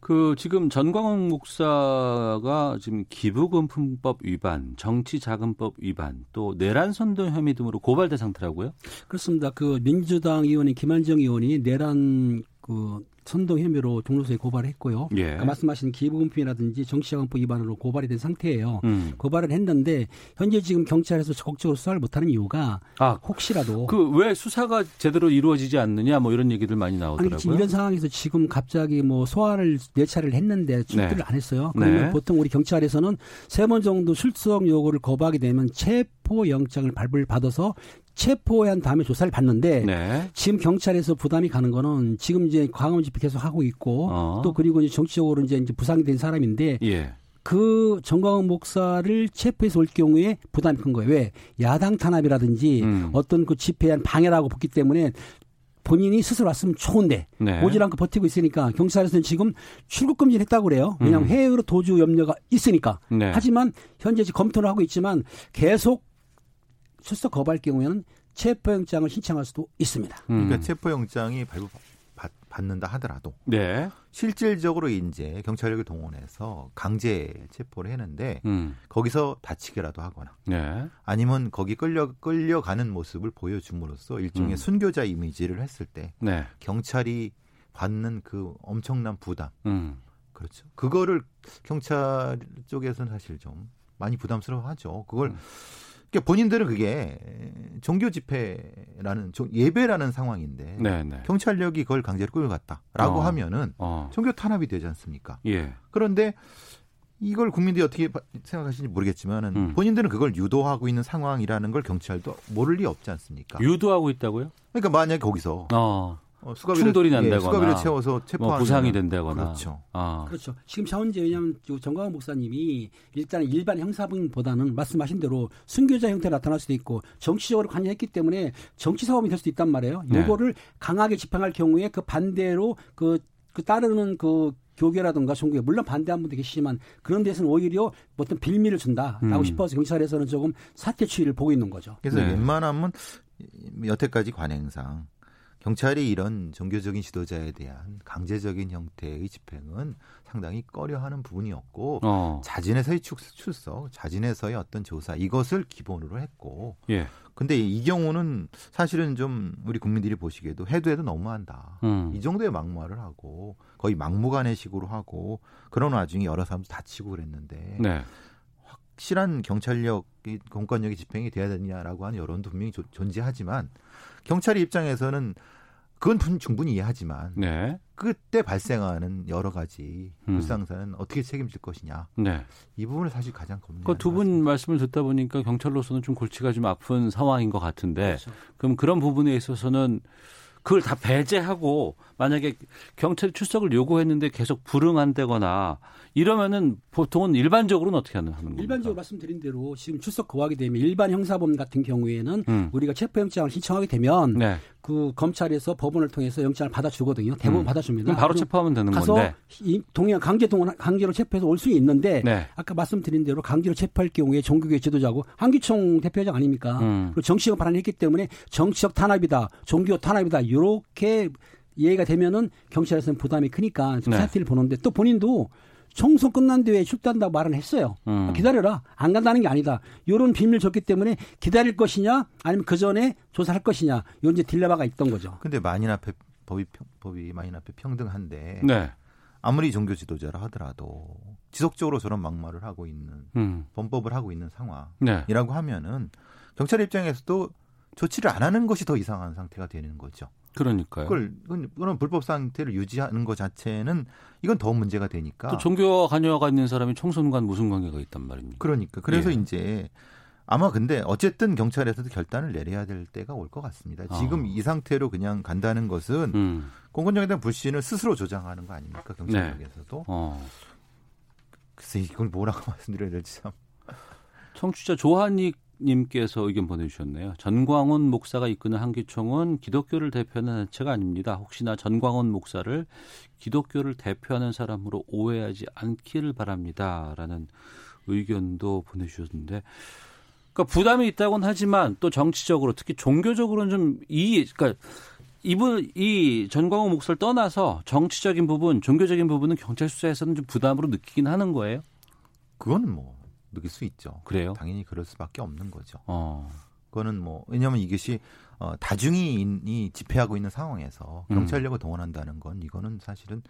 그 지금 전광훈 목사가 지금 기부금품법 위반, 정치자금법 위반, 또 내란 선동 혐의 등으로 고발된 상태라고요? 그렇습니다. 그 민주당 의원인 김한정 의원이 내란 그 선동 혐의로 종로소에 고발했고요. 예. 아까 말씀하신 기부금품이라든지 정치자금법 위반으로 고발이 된 상태예요. 음. 고발을 했는데 현재 지금 경찰에서 적극적으로 수사를 못하는 이유가 아, 혹시라도 그 왜 수사가 제대로 이루어지지 않느냐 뭐 이런 얘기들 많이 아니 나오더라고요. 지금 이런 상황에서 지금 갑자기 뭐 소환을 네 차례를 했는데 출두를 네. 안 했어요. 그러면 네. 보통 우리 경찰에서는 세 번 정도 출석 요구를 거부하게 되면 체포 영장을 발부를 받아서 체포한 다음에 조사를 받는데 네. 지금 경찰에서 부담이 가는 거는 지금 이제 광화문 집회 계속 하고 있고 어. 또 그리고 이제 정치적으로 이제 이제 부상된 사람인데 예. 그 정광훈 목사를 체포해서 올 경우에 부담이 큰 거예요. 왜? 야당 탄압이라든지 음. 어떤 그 집회한 방해라고 보기 때문에 본인이 스스로 왔으면 좋은데 네. 오질 않고 버티고 있으니까 경찰에서는 지금 출국 금지를 했다고 그래요. 왜냐하면 음. 해외로 도주 염려가 있으니까. 네. 하지만 현재 검토를 하고 있지만 계속 출석 거부할 경우에는 체포영장을 신청할 수도 있습니다. 음. 그러니까 체포영장이 발부 받, 받는다 하더라도 네. 실질적으로 이제 경찰력을 동원해서 강제 체포를 했는데 음. 거기서 다치게라도 하거나 네. 아니면 거기 끌려 끌려가는 모습을 보여줌으로써 일종의 음. 순교자 이미지를 했을 때 네. 경찰이 받는 그 엄청난 부담 음. 그렇죠. 그거를 경찰 쪽에서는 사실 좀 많이 부담스러워하죠. 그걸 음. 그러니까 본인들은 그게 종교 집회라는 종- 예배라는 상황인데 네, 네. 경찰력이 그걸 강제로 끌어갔다라고 어. 하면은 어. 종교 탄압이 되지 않습니까? 예. 그런데 이걸 국민들이 어떻게 바- 생각하시는지 모르겠지만은 음. 본인들은 그걸 유도하고 있는 상황이라는 걸 경찰도 모를 리 없지 않습니까? 유도하고 있다고요? 그러니까 만약에 거기서 어. 어, 수갑이를, 충돌이 예, 난다거나 수갑이를 채워서 뭐 체포하면 부상이 된다거나. 그렇죠. 아. 그렇죠. 지금 차원제 왜냐하면 정광훈 목사님이 일단 일반 형사범보다는 말씀하신 대로 순교자 형태로 나타날 수도 있고 정치적으로 관여했기 때문에 정치 사범이 될 수도 있단 말이에요. 네. 요거를 강하게 집행할 경우에 그 반대로 그, 그 따르는 그 교계라든가 종교에 물론 반대한 분도 계시지만 그런 데서는 오히려 어떤 빌미를 준다라고 음. 싶어서 경찰에서는 조금 사태 추이를 보고 있는 거죠. 그래서 네. 웬만하면 여태까지 관행상 경찰이 이런 종교적인 지도자에 대한 강제적인 형태의 집행은 상당히 꺼려하는 부분이었고 어. 자진해서의 출- 출석, 자진해서의 어떤 조사 이것을 기본으로 했고 예. 근데 이 경우는 사실은 좀 우리 국민들이 보시기에도 해도 해도 너무한다. 음. 이 정도의 막말을 하고 거의 막무가내 식으로 하고 그런 와중에 여러 사람도 다치고 그랬는데 네. 확실한 경찰력, 이 공권력이 집행이 돼야 되느냐라고 하는 여론도 분명히 조- 존재하지만 경찰의 입장에서는 그건 분- 충분히 이해하지만 네. 그때 발생하는 여러 가지 음. 불상사는 어떻게 책임질 것이냐 네. 이 부분을 사실 가장 고민하는 그두 분 말씀을 듣다 보니까 경찰로서는 좀 골치가 좀 아픈 상황인 것 같은데 그렇죠. 그럼 그런 부분에 있어서는 그걸 다 배제하고 만약에 경찰 출석을 요구했는데 계속 불응한다거나 이러면은 보통은 일반적으로는 어떻게 하는 겁니까? 일반적으로 말씀드린 대로 지금 출석 거하게 되면 일반 형사범 같은 경우에는 음. 우리가 체포영장을 신청하게 되면 네. 그 검찰에서 법원을 통해서 영장을 받아주거든요. 대부분 음. 받아줍니다. 바로 체포하면 되는 가서 건데. 이 동행 강제 동원 강제로 체포해서 올 수 있는데 네. 아까 말씀드린 대로 강제로 체포할 경우에 종교계 지도자고 한기총 대표장 아닙니까? 음. 그리고 정치적 발언했기 때문에 정치적 탄압이다, 종교 탄압이다 이렇게 이해가 되면은 경찰에서는 부담이 크니까 좀 네. 사태를 보는데 또 본인도 총선 끝난 뒤에 출두한다고 말은 했어요. 음. 기다려라. 안 간다는 게 아니다. 이런 비밀을 줬기 때문에 기다릴 것이냐 아니면 그 전에 조사할 것이냐 요 이제 딜레마가 있던 거죠. 근데 만인 앞에 법이 평- 법이 만인 앞에 평등한데 네. 아무리 종교 지도자라 하더라도 지속적으로 저런 막말을 하고 있는 음. 범법을 하고 있는 상황이라고 네. 하면은 경찰 입장에서도 조치를 안 하는 것이 더 이상한 상태가 되는 거죠. 그러니까요. 그걸 그런 불법 상태를 유지하는 것 자체는 이건 더 문제가 되니까. 또 종교 관여가 있는 사람이 총선과 무슨 관계가 있단 말입니까? 그러니까 그래서 예. 이제 아마 근데 어쨌든 경찰에서도 결단을 내려야 될 때가 올 것 같습니다. 지금 아. 이 상태로 그냥 간다는 것은 음. 공권력에 대한 불신을 스스로 조장하는 거 아닙니까 경찰력에서도. 어. 글쎄 이걸 뭐라고 말씀드려야 될지 참. 청취자 조한익 님께서 의견 보내주셨네요. 전광훈 목사가 이끄는 한기총은 기독교를 대표하는 단체가 아닙니다. 혹시나 전광훈 목사를 기독교를 대표하는 사람으로 오해하지 않기를 바랍니다. 라는 의견도 보내주셨는데, 그러니까 부담이 있다고는 하지만 또 정치적으로 특히 종교적으로는 좀 이, 그러니까 이분 이 전광훈 목사를 떠나서 정치적인 부분, 종교적인 부분은 경찰 수사에서는 좀 부담으로 느끼긴 하는 거예요. 그거는 뭐 느낄 수 있죠. 그래요? 당연히 그럴 수밖에 없는 거죠. 어, 그거는 뭐 왜냐하면 이것이 어, 다중이 집회하고 있는 상황에서 음. 경찰력을 동원한다는 건 이거는 사실은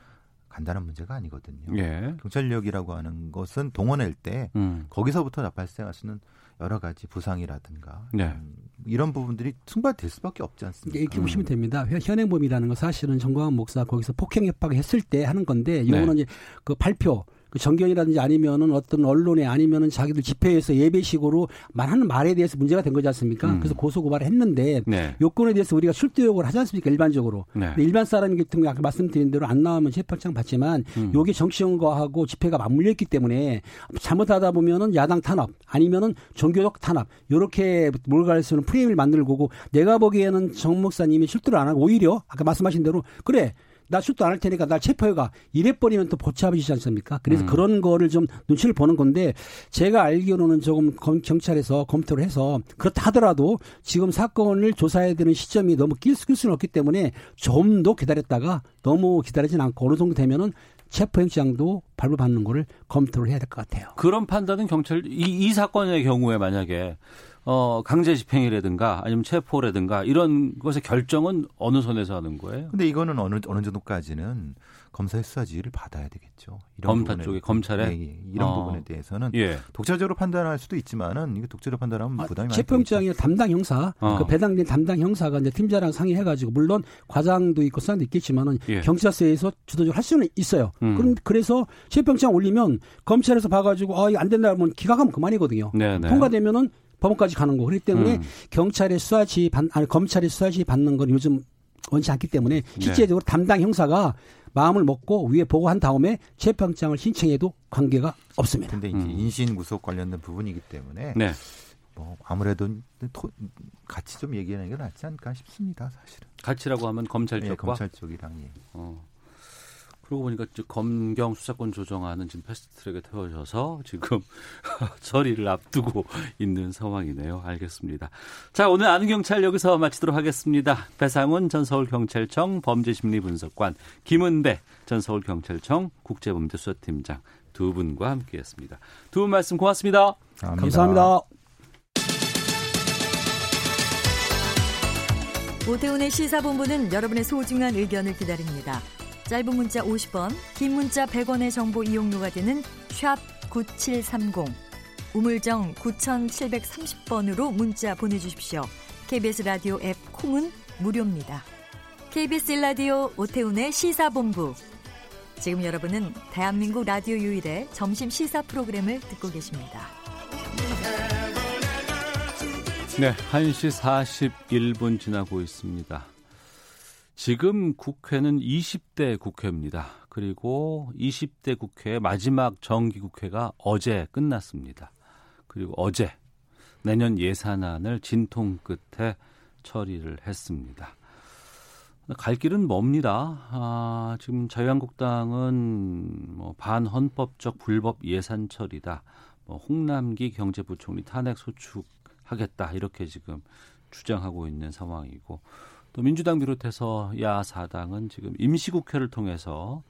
간단한 문제가 아니거든요. 예, 경찰력이라고 하는 것은 동원할 때 음, 거기서부터 발생할 수 있는 여러 가지 부상이라든가 네. 음, 이런 부분들이 충분될 수밖에 없지 않습니까? 이렇게 보시면 됩니다. 현- 현행범이라는 건 사실은 정광훈 목사 거기서 폭행 협박을 했을 때 하는 건데 이거는 네. 이제 그 발표 그 정견이라든지 아니면은 어떤 언론에 아니면은 자기들 집회에서 예배식으로 말하는 말에 대해서 문제가 된 거지 않습니까? 음. 그래서 고소 고발을 했는데 네, 요건에 대해서 우리가 출두 요구를 하지 않습니까? 일반적으로. 네. 일반 사람 같은 경우 아까 말씀드린 대로 안 나오면 재판장 받지만 음. 요게 정치형과하고 집회가 맞물려 있기 때문에 잘못하다 보면은 야당 탄압 아니면은 종교적 탄압 요렇게 몰갈 수 있는 프레임을 만들 거고 내가 보기에는 정 목사님이 출두를 안 하고 오히려 아까 말씀하신 대로 그래 나 출도 안 할 테니까 나 체포해가 이래버리면 또 보차하시지 않습니까? 그래서 음. 그런 거를 좀 눈치를 보는 건데 제가 알기로는 조금 검- 경찰에서 검토를 해서 그렇다 하더라도 지금 사건을 조사해야 되는 시점이 너무 낄, 수- 끌 수는 없기 때문에 좀 더 기다렸다가 너무 기다리진 않고 어느 정도 되면은 체포영장도 발부받는 거를 검토를 해야 될 것 같아요. 그런 판단은 경찰 이, 이 사건의 경우에 만약에 어 강제 집행이라든가 아니면 체포라든가 이런 것의 결정은 어느 선에서 하는 거예요? 근데 이거는 어느 어느 정도까지는 검사의 수사 지휘를 받아야 되겠죠. 이런 검사 부분에- 쪽에, 검찰에? 예, 예. 이런 어. 부분에 대해서는 예. 독자적으로 판단할 수도 있지만은 이게 독자적으로 판단하면 아, 부담이 많이 체포영장이 담당 형사, 어. 그 배당된 담당 형사가 이제 팀장랑 상의해가지고 물론 과장도 있고 수장도 있겠지만은 예. 경찰서에서 주도적으로 할 수는 있어요. 음. 그럼 그래서 체포영장 올리면 검찰에서 봐가지고 아 이거 안 된다 하면 기각하면 그만이거든요. 네, 네. 통과되면은 법원까지 가는 거. 그렇기 때문에 음. 경찰의 수사지 받, 아니 검찰의 수사지 받는 건 요즘 원치 않기 때문에 네. 실제적으로 담당 형사가 마음을 먹고 위에 보고한 다음에 체포영장을 신청해도 관계가 없습니다. 근데 이제 음. 인신 구속 관련된 부분이기 때문에 네. 뭐 아무래도 토- 같이 좀 얘기하는 게 낫지 않을까 싶습니다. 사실은. 같이라고 하면 검찰 예, 쪽과 검찰 쪽이랑 예. 어. 그러고 보니까 이제 검경 수사권 조정안은 지금 패스트트랙에 태워져서 지금 처리를 앞두고 있는 상황이네요. 알겠습니다. 자, 오늘 아는 경찰 여기서 마치도록 하겠습니다. 배상훈 전 서울경찰청 범죄심리분석관, 김은배 전 서울경찰청 국제범죄수사팀장 두 분과 함께했습니다. 두 분 말씀 고맙습니다. 감사합니다. 오태훈의 시사본부는 여러분의 소중한 의견을 기다립니다. 짧은 문자 50원, 긴 문자 100원의 정보 이용료가 되는 샵 9730, 우물정 9730번으로 문자 보내주십시오. KBS 라디오 앱 콩은 무료입니다. KBS 라디오 오태훈의 시사본부. 지금 여러분은 대한민국 라디오 유일의 점심 시사 프로그램을 듣고 계십니다. 네, 1시 41분 지나고 있습니다. 지금 국회는 20대 국회입니다. 그리고 20대 국회의 마지막 정기 국회가 어제 끝났습니다. 그리고 어제 내년 예산안을 진통 끝에 처리를 했습니다. 갈 길은 멉니다. 아, 지금 자유한국당은 뭐 반헌법적 불법 예산 처리다. 뭐 홍남기 경제부총리 탄핵 소축하겠다 이렇게 지금 주장하고 있는 상황이고 또 민주당 비롯해서 야사당은 지금 임시국회를 통해서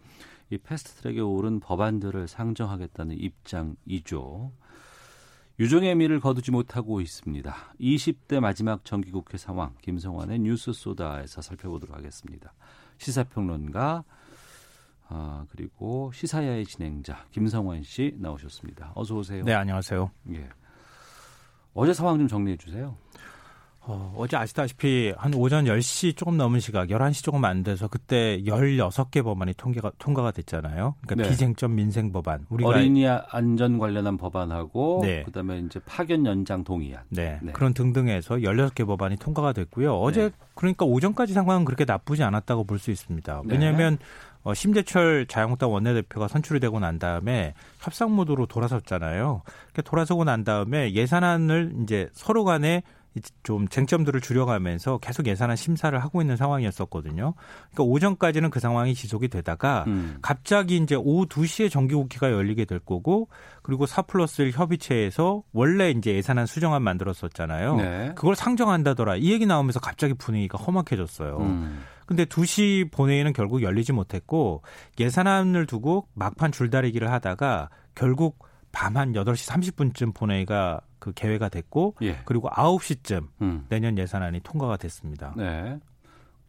이 패스트트랙에 오른 법안들을 상정하겠다는 입장이죠. 유종의 미를 거두지 못하고 있습니다. 20대 마지막 정기국회 상황 김성환의 뉴스 소다에서 살펴보도록 하겠습니다. 시사평론가 아, 그리고 시사야의 진행자 김성환 씨 나오셨습니다. 어서 오세요. 네, 안녕하세요. 예. 어제 상황 좀 정리해 주세요. 어, 어제 아시다시피 한 오전 10시 조금 넘은 시각, 11시 조금 안 돼서 그때 16개 법안이 통과가, 통과가 됐잖아요. 그러니까 네. 비쟁점 민생 법안. 우리가 어린이 안전 관련한 법안하고 네. 그다음에 이제 파견 연장 동의안. 네, 네. 그런 등등해서 16개 법안이 통과가 됐고요. 어제 네. 그러니까 오전까지 상황은 그렇게 나쁘지 않았다고 볼 수 있습니다. 네. 왜냐하면 어, 심재철 자유한국당 원내대표가 선출이 되고 난 다음에 협상 모드로 돌아섰잖아요. 그러니까 돌아서고 난 다음에 예산안을 이제 서로 간에 좀 쟁점들을 줄여가면서 계속 예산안 심사를 하고 있는 상황이었었거든요. 그러니까 오전까지는 그 상황이 지속이 되다가 음. 갑자기 이제 오후 2시에 정기국회가 열리게 될 거고 그리고 4 플러스 1 협의체에서 원래 이제 예산안 수정안 만들었었잖아요. 네. 그걸 상정한다더라. 이 얘기 나오면서 갑자기 분위기가 험악해졌어요. 음. 근데 2시 본회의는 결국 열리지 못했고 예산안을 두고 막판 줄다리기를 하다가 결국 밤 한 8시 30분쯤 본회의가 그 개회가 됐고 예. 그리고 9시쯤 음. 내년 예산안이 통과가 됐습니다. 네.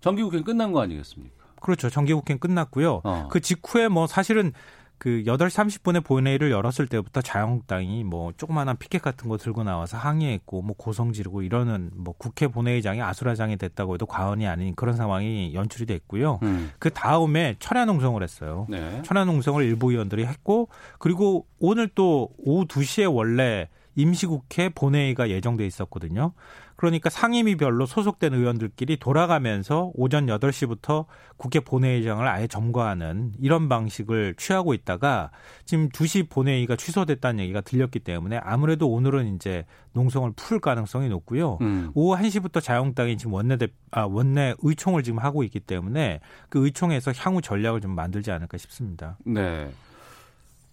정기국회 끝난 거 아니겠습니까? 그렇죠. 정기국회는 끝났고요. 어. 그 직후에 뭐 사실은 그 8시 30분에 본회의를 열었을 때부터 자유한국당이 뭐 조그마한 피켓 같은 거 들고 나와서 항의했고 뭐 고성 지르고 이러는 뭐 국회 본회의장이 아수라장이 됐다고 해도 과언이 아닌 그런 상황이 연출이 됐고요. 음. 그 다음에 철야 농성을 했어요. 네. 천안 농성을 일부 의원들이 했고 그리고 오늘 또 오후 2시에 원래 임시국회 본회의가 예정돼 있었거든요. 그러니까 상임위별로 소속된 의원들끼리 돌아가면서 오전 8시부터 국회 본회의장을 아예 점거하는 이런 방식을 취하고 있다가 지금 2시 본회의가 취소됐다는 얘기가 들렸기 때문에 아무래도 오늘은 이제 농성을 풀 가능성이 높고요. 음. 오후 1시부터 자유한국당이 지금 원내대 아 원내 의총을 지금 하고 있기 때문에 그 의총에서 향후 전략을 좀 만들지 않을까 싶습니다. 네.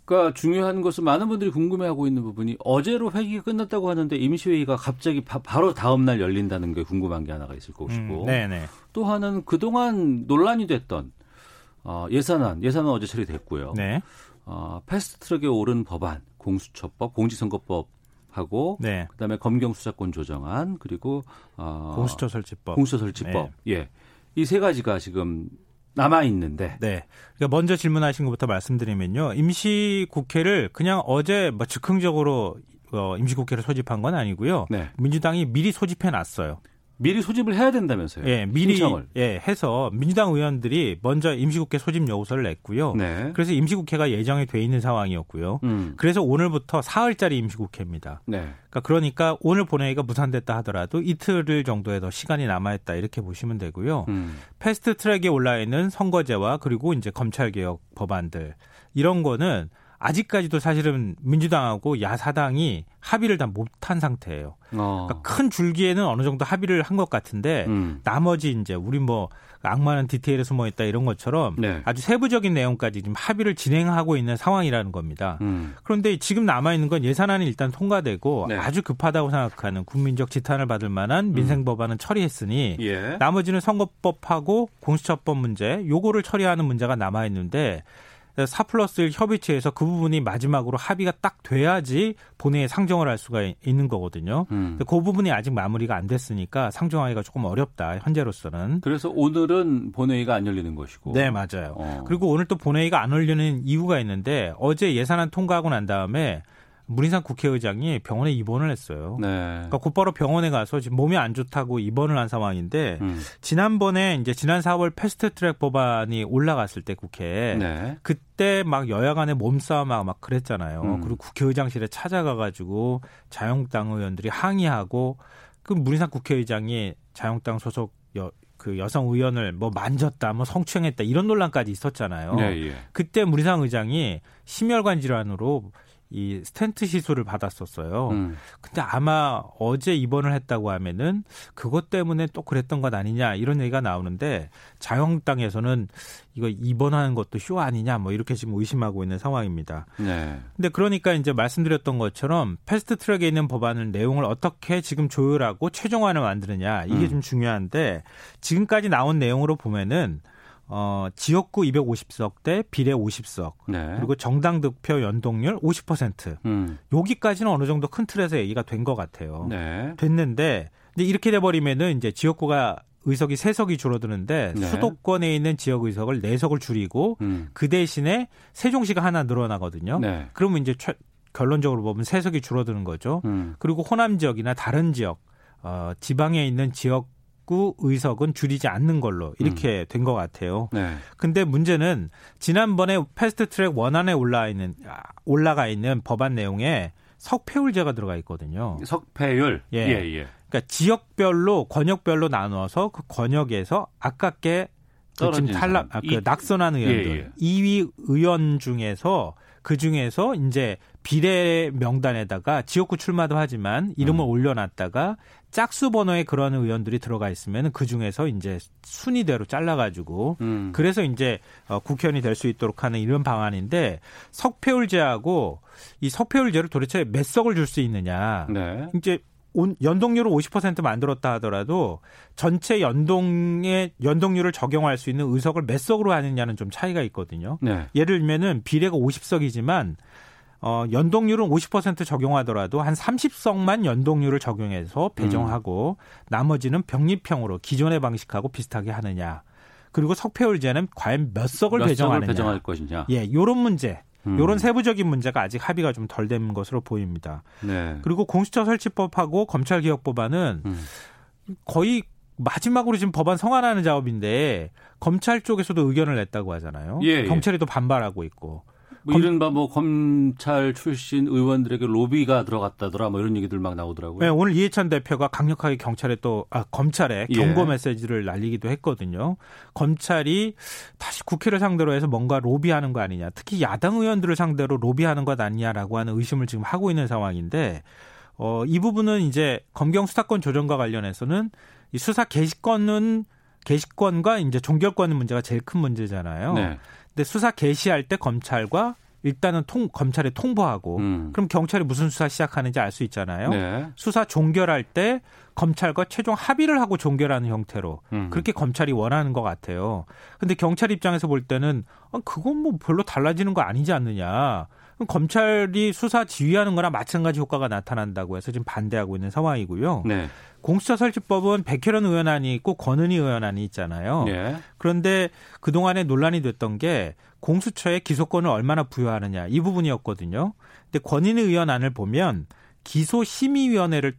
그러니까 중요한 것은 많은 분들이 궁금해하고 있는 부분이 어제로 회기가 끝났다고 하는데 임시회의가 갑자기 바, 로 다음 날 열린다는 게 궁금한 게 하나가 있을 것이고 음. 또 하나는 그동안 논란이 됐던 어, 예산안 예산안 어제 처리됐고요. 네. 어, 패스트트랙에 오른 법안 공수처법 공직선거법 하고 네. 그다음에 검경 수사권 조정안 그리고 어, 공수처 설치법 공수처 설치법 네. 예. 이 세 가지가 지금 남아 있는데. 네. 그러니까 먼저 질문하신 것부터 말씀드리면요. 임시 국회를 그냥 어제 뭐 즉흥적으로 어, 임시 국회를 소집한 건 아니고요. 네. 민주당이 미리 소집해 놨어요. 미리 소집을 해야 된다면서요? 예, 미리 신청을. 예, 해서 민주당 의원들이 먼저 임시국회 소집 요구서를 냈고요. 네. 그래서 임시국회가 예정이 돼 있는 상황이었고요. 음. 그래서 오늘부터 사흘짜리 임시국회입니다. 네. 그러니까, 그러니까 오늘 본회의가 무산됐다 하더라도 이틀 정도의 더 시간이 남아 있다 이렇게 보시면 되고요. 음. 패스트 트랙에 올라 있는 선거제와 그리고 이제 검찰 개혁 법안들 이런 거는 아직까지도 사실은 민주당하고 야사당이 합의를 다 못한 상태예요. 어. 그러니까 큰 줄기에는 어느 정도 합의를 한 것 같은데 음. 나머지 이제 우리 뭐 악마는 디테일에 숨어 있다 이런 것처럼 네. 아주 세부적인 내용까지 지금 합의를 진행하고 있는 상황이라는 겁니다. 음. 그런데 지금 남아 있는 건 예산안이 일단 통과되고 네. 아주 급하다고 생각하는 국민적 지탄을 받을 만한 민생 음. 법안은 처리했으니 예. 나머지는 선거법하고 공수처법 문제 요거를 처리하는 문제가 남아 있는데 4 플러스 1 협의체에서 그 부분이 마지막으로 합의가 딱 돼야지 본회의에 상정을 할 수가 있는 거거든요. 음. 그 부분이 아직 마무리가 안 됐으니까 상정하기가 조금 어렵다 현재로서는. 그래서 오늘은 본회의가 안 열리는 것이고. 네 맞아요. 어. 그리고 오늘 또 본회의가 안 열리는 이유가 있는데 어제 예산안 통과하고 난 다음에 문인상 국회의장이 병원에 입원을 했어요. 네. 그러니까 곧바로 병원에 가서 지금 몸이 안 좋다고 입원을 한 상황인데 음. 지난번에 이제 지난 4월 패스트트랙 법안이 올라갔을 때 국회에 네. 그때 막 여야 간의 몸싸움하고 막 그랬잖아요. 음. 그리고 국회의장실에 찾아가 가지고 자한당 의원들이 항의하고 그 문희상 국회의장이 자한당 소속 여, 그 여성 의원을 뭐 만졌다, 뭐 성추행했다 이런 논란까지 있었잖아요. 네, 예. 그때 문희상 의장이 심혈관 질환으로 이 스텐트 시술을 받았었어요. 음. 근데 아마 어제 입원을 했다고 하면은 그것 때문에 또 그랬던 것 아니냐 이런 얘기가 나오는데 자한당에서는 이거 입원하는 것도 쇼 아니냐 뭐 이렇게 지금 의심하고 있는 상황입니다. 네. 근데 그러니까 이제 말씀드렸던 것처럼 패스트 트랙에 있는 법안을 내용을 어떻게 지금 조율하고 최종안을 만드느냐 이게 음. 좀 중요한데 지금까지 나온 내용으로 보면은 어, 지역구 250석 대 비례 50석. 네. 그리고 정당 득표 연동률 50%. 음. 여기까지는 어느 정도 큰 틀에서 얘기가 된 것 같아요. 네. 됐는데 이제 이렇게 돼 버리면은 이제 지역구가 의석이 3석이 줄어드는데 네. 수도권에 있는 지역 의석을 4석을 줄이고 음. 그 대신에 세종시가 하나 늘어나거든요. 네. 그러면 이제 최, 결론적으로 보면 3석이 줄어드는 거죠. 음. 그리고 호남 지역이나 다른 지역 어, 지방에 있는 지역 지역구 의석은 줄이지 않는 걸로 이렇게 음. 된것 같아요. 네. 근데 문제는 지난번에 패스트트랙 원안에 올라 있는 올라가 있는 법안 내용에 석패율제가 들어가 있거든요. 석패율. 예. 예, 예. 그러니까 지역별로 권역별로 나누어서 그 권역에서 아깝게 그 지금 탈락 아, 그 낙선한 의원들 예, 예. 2위 의원 중에서 그 중에서 이제 비례 명단에다가 지역구 출마도 하지만 이름을 음. 올려놨다가 짝수 번호에 그런 의원들이 들어가 있으면 그 중에서 이제 순위대로 잘라가지고 음. 그래서 이제 어, 국회의원이 될 수 있도록 하는 이런 방안인데 석패율제하고 이 석패율제를 도대체 몇 석을 줄 수 있느냐. 네. 이제 연동률을 50% 만들었다 하더라도 전체 연동의 연동률을 적용할 수 있는 의석을 몇 석으로 하느냐는 좀 차이가 있거든요. 네. 예를 들면은 비례가 50석이지만 어, 연동률은 50% 적용하더라도 한 30석만 연동률을 적용해서 배정하고 음. 나머지는 병립형으로 기존의 방식하고 비슷하게 하느냐. 그리고 석패율제는 과연 몇 석을 몇 배정하느냐. 배정할 것이냐. 예, 요런 문제. 음. 요런 세부적인 문제가 아직 합의가 좀 덜 된 것으로 보입니다. 네. 그리고 공수처 설치법하고 검찰개혁법안은 음. 거의 마지막으로 지금 법안 성안하는 작업인데 검찰 쪽에서도 의견을 냈다고 하잖아요. 예, 예. 경찰이 또 반발하고 있고. 뭐 검, 이른바 뭐 검찰 출신 의원들에게 로비가 들어갔다더라 뭐 이런 얘기들 막 나오더라고요. 네, 오늘 이해찬 대표가 강력하게 경찰에 또 아, 검찰에 경고 예. 메시지를 날리기도 했거든요. 검찰이 다시 국회를 상대로 해서 뭔가 로비하는 거 아니냐. 특히 야당 의원들을 상대로 로비하는 것 아니냐라고 하는 의심을 지금 하고 있는 상황인데 어, 이 부분은 이제 검경 수사권 조정과 관련해서는 이 수사 개시권은 개시권과 이제 종결권 문제가 제일 큰 문제잖아요. 네. 근데 수사 개시할 때 검찰과 일단은 통, 검찰에 통보하고 음. 그럼 경찰이 무슨 수사 시작하는지 알 수 있잖아요. 네. 수사 종결할 때 검찰과 최종 합의를 하고 종결하는 형태로 음. 그렇게 검찰이 원하는 것 같아요. 근데 경찰 입장에서 볼 때는 아, 그건 뭐 별로 달라지는 거 아니지 않느냐. 검찰이 수사 지휘하는 거나 마찬가지 효과가 나타난다고 해서 지금 반대하고 있는 상황이고요. 네. 공수처 설치법은 백혜련 의원안이 있고 권은희 의원안이 있잖아요. 네. 그런데 그동안에 논란이 됐던 게 공수처에 기소권을 얼마나 부여하느냐 이 부분이었거든요. 근데 권은희 의원안을 보면 기소심의위원회를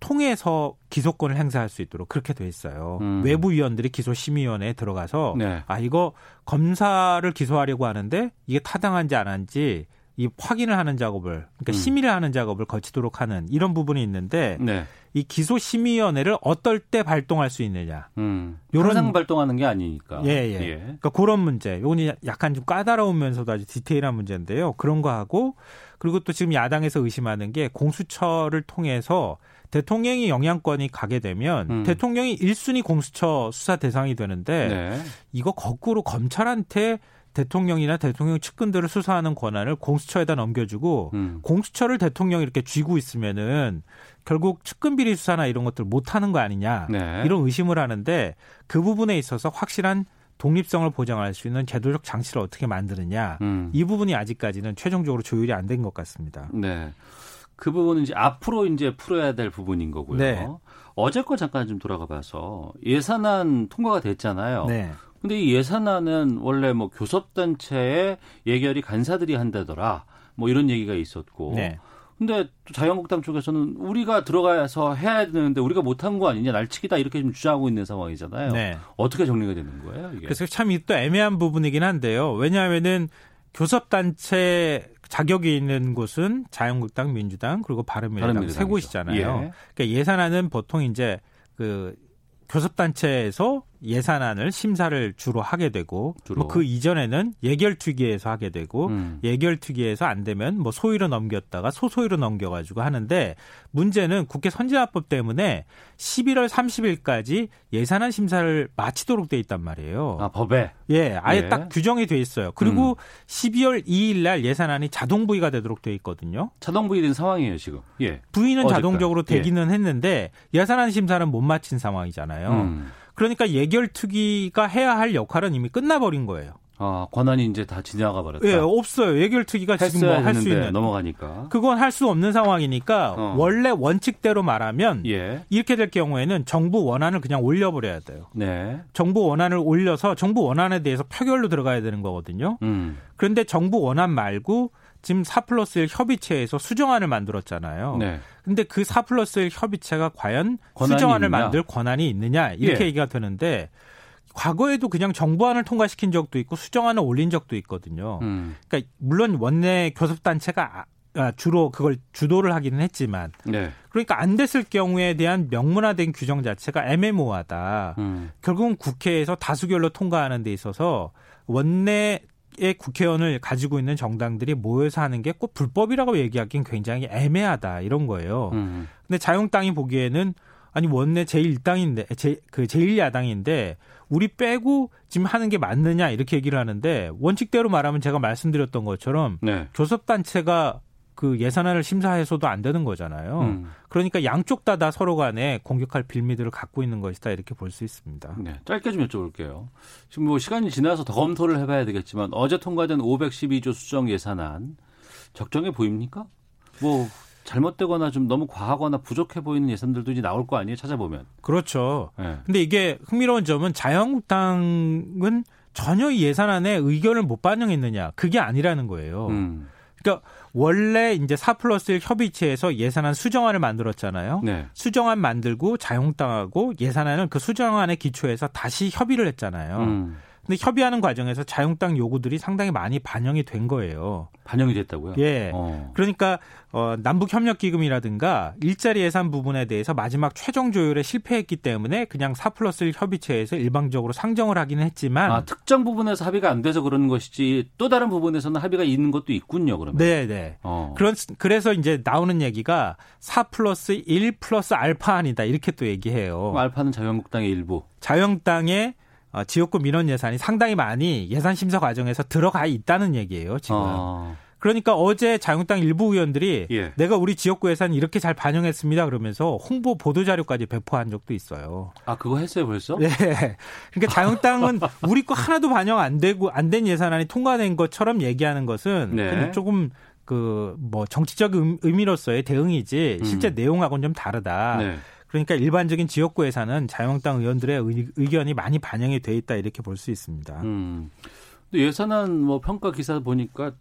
통해서 기소권을 행사할 수 있도록 그렇게 돼 있어요. 음. 외부 위원들이 기소심의위원회에 들어가서 네. 아 이거 검사를 기소하려고 하는데 이게 타당한지 안 한지 이 확인을 하는 작업을 그러니까 음. 심의를 하는 작업을 거치도록 하는 이런 부분이 있는데 네. 이 기소 심의위원회를 어떨 때 발동할 수 있느냐. 음. 요런 항상 발동하는 게 아니니까. 예, 예. 예. 그러니까 그런 문제. 요건이 약간 좀 까다로우면서도 아주 디테일한 문제인데요. 그런 거 하고 그리고 또 지금 야당에서 의심하는 게 공수처를 통해서 대통령이 영향권이 가게 되면 음. 대통령이 1순위 공수처 수사 대상이 되는데 네. 이거 거꾸로 검찰한테 대통령이나 대통령 측근들을 수사하는 권한을 공수처에다 넘겨주고 음. 공수처를 대통령이 이렇게 쥐고 있으면은 결국 측근 비리 수사나 이런 것들 못 하는 거 아니냐 네. 이런 의심을 하는데 그 부분에 있어서 확실한 독립성을 보장할 수 있는 제도적 장치를 어떻게 만드느냐 음. 이 부분이 아직까지는 최종적으로 조율이 안 된 것 같습니다. 네. 그 부분은 이제 앞으로 이제 풀어야 될 부분인 거고요. 네. 어제 거 잠깐 좀 돌아가 봐서 예산안 통과가 됐잖아요. 네. 근데 이 예산안은 원래 뭐 교섭단체의 예결이 간사들이 한다더라. 뭐 이런 얘기가 있었고. 네. 근데 또 자유한국당 쪽에서는 우리가 들어가서 해야 되는데 우리가 못한 거 아니냐 날치기다 이렇게 좀 주장하고 있는 상황이잖아요. 네. 어떻게 정리가 되는 거예요? 이게? 그래서 참 또 애매한 부분이긴 한데요. 왜냐하면은 교섭단체 자격이 있는 곳은 자유한국당, 민주당 그리고 바른미래당 세 곳이잖아요. 예. 그러니까 예산안은 보통 이제 그 교섭단체에서 예산안을 심사를 주로 하게 되고 주로. 뭐 그 이전에는 예결특위에서 하게 되고 음. 예결특위에서 안 되면 뭐 소위로 넘겼다가 소소위로 넘겨가지고 하는데 문제는 국회 선진화법 때문에 11월 30일까지 예산안 심사를 마치도록 돼 있단 말이에요. 아 법에 예 아예 예. 딱 규정이 돼 있어요. 그리고 음. 12월 2일 날 예산안이 자동 부의가 되도록 돼 있거든요. 자동 부의된 상황이에요 지금. 예 부의는 어제까지. 자동적으로 되기는 예. 했는데 예산안 심사는 못 마친 상황이잖아요. 음. 그러니까 예결특위가 해야 할 역할은 이미 끝나버린 거예요. 아, 권한이 이제 다 지나가 버렸다. 예, 없어요. 예결특위가 지금 뭐 할 수 있는 넘어가니까. 그건 할 수 없는 상황이니까 어. 원래 원칙대로 말하면 예. 이렇게 될 경우에는 정부 원안을 그냥 올려 버려야 돼요. 네. 정부 원안을 올려서 정부 원안에 대해서 표결로 들어가야 되는 거거든요. 음. 그런데 정부 원안 말고 지금 4 플러스 1 협의체에서 수정안을 만들었잖아요. 네. 근데 그 4 플러스 1 협의체가 과연 수정안을 있느냐? 만들 권한이 있느냐 이렇게 예. 얘기가 되는데 과거에도 그냥 정부안을 통과시킨 적도 있고 수정안을 올린 적도 있거든요. 음. 그러니까 물론 원내 교섭단체가 아, 주로 그걸 주도를 하기는 했지만 네. 그러니까 안 됐을 경우에 대한 명문화된 규정 자체가 애매모호하다. 음. 결국은 국회에서 다수결로 통과하는 데 있어서 원내 의 국회의원을 가지고 있는 정당들이 모여서 하는 게 꼭 불법이라고 얘기하기는 굉장히 애매하다 이런 거예요. 음. 근데 자유한국당이 보기에는 아니 원내 제1당인데 제, 그 제1야당인데 우리 빼고 지금 하는 게 맞느냐 이렇게 얘기를 하는데 원칙대로 말하면 제가 말씀드렸던 것처럼 네. 교섭 단체가 그 예산안을 심사해서도 안 되는 거잖아요. 음. 그러니까 양쪽 다 다 서로 간에 공격할 빌미들을 갖고 있는 것이다 이렇게 볼 수 있습니다. 네, 짧게 좀 여쭤볼게요. 지금 뭐 시간이 지나서 더 검토를 해봐야 되겠지만 어제 통과된 512조 수정 예산안 적정해 보입니까? 뭐 잘못되거나 좀 너무 과하거나 부족해 보이는 예산들도 이제 나올 거 아니에요? 찾아보면. 그렇죠. 네. 근데 이게 흥미로운 점은 자유한국당은 전혀 이 예산안에 의견을 못 반영했느냐 그게 아니라는 거예요. 음. 그러니까 원래 이제 4 플러스 1 협의체에서 예산안 수정안을 만들었잖아요. 네. 수정안 만들고 자유한국당하고 예산안을 그 수정안에 기초해서 다시 협의를 했잖아요. 음. 근데 협의하는 과정에서 자유한국당 요구들이 상당히 많이 반영이 된 거예요. 반영이 됐다고요? 예. 어. 그러니까 어, 남북 협력 기금이라든가 일자리 예산 부분에 대해서 마지막 최종 조율에 실패했기 때문에 그냥 4 플러스 1 협의체에서 일방적으로 상정을 하기는 했지만 아, 특정 부분에서 합의가 안 돼서 그러는 것이지 또 다른 부분에서는 합의가 있는 것도 있군요. 그러면. 네, 네. 어. 그런 그래서 이제 나오는 얘기가 4 플러스 1 플러스 알파 아니다 이렇게 또 얘기해요. 알파는 자유한국당의 일부. 자유한국당의 어, 지역구 민원 예산이 상당히 많이 예산 심사 과정에서 들어가 있다는 얘기예요, 지금. 어. 그러니까 어제 자유한국당 일부 의원들이 예. 내가 우리 지역구 예산 이렇게 잘 반영했습니다 그러면서 홍보 보도 자료까지 배포한 적도 있어요. 아, 그거 했어요, 벌써? 네. 그러니까 자유한국당은 우리 거 하나도 반영 안 되고 안 된 예산안이 통과된 것처럼 얘기하는 것은 네. 조금 그 뭐 정치적 의- 의미로서의 대응이지 실제 음. 내용하고는 좀 다르다. 네. 그러니까 일반적인 지역구 예산은 자유한국당 의원들의 의, 의견이 많이 반영이 돼 있다 이렇게 볼 수 있습니다. 음. 근데 예산안 뭐 평가 기사 보니까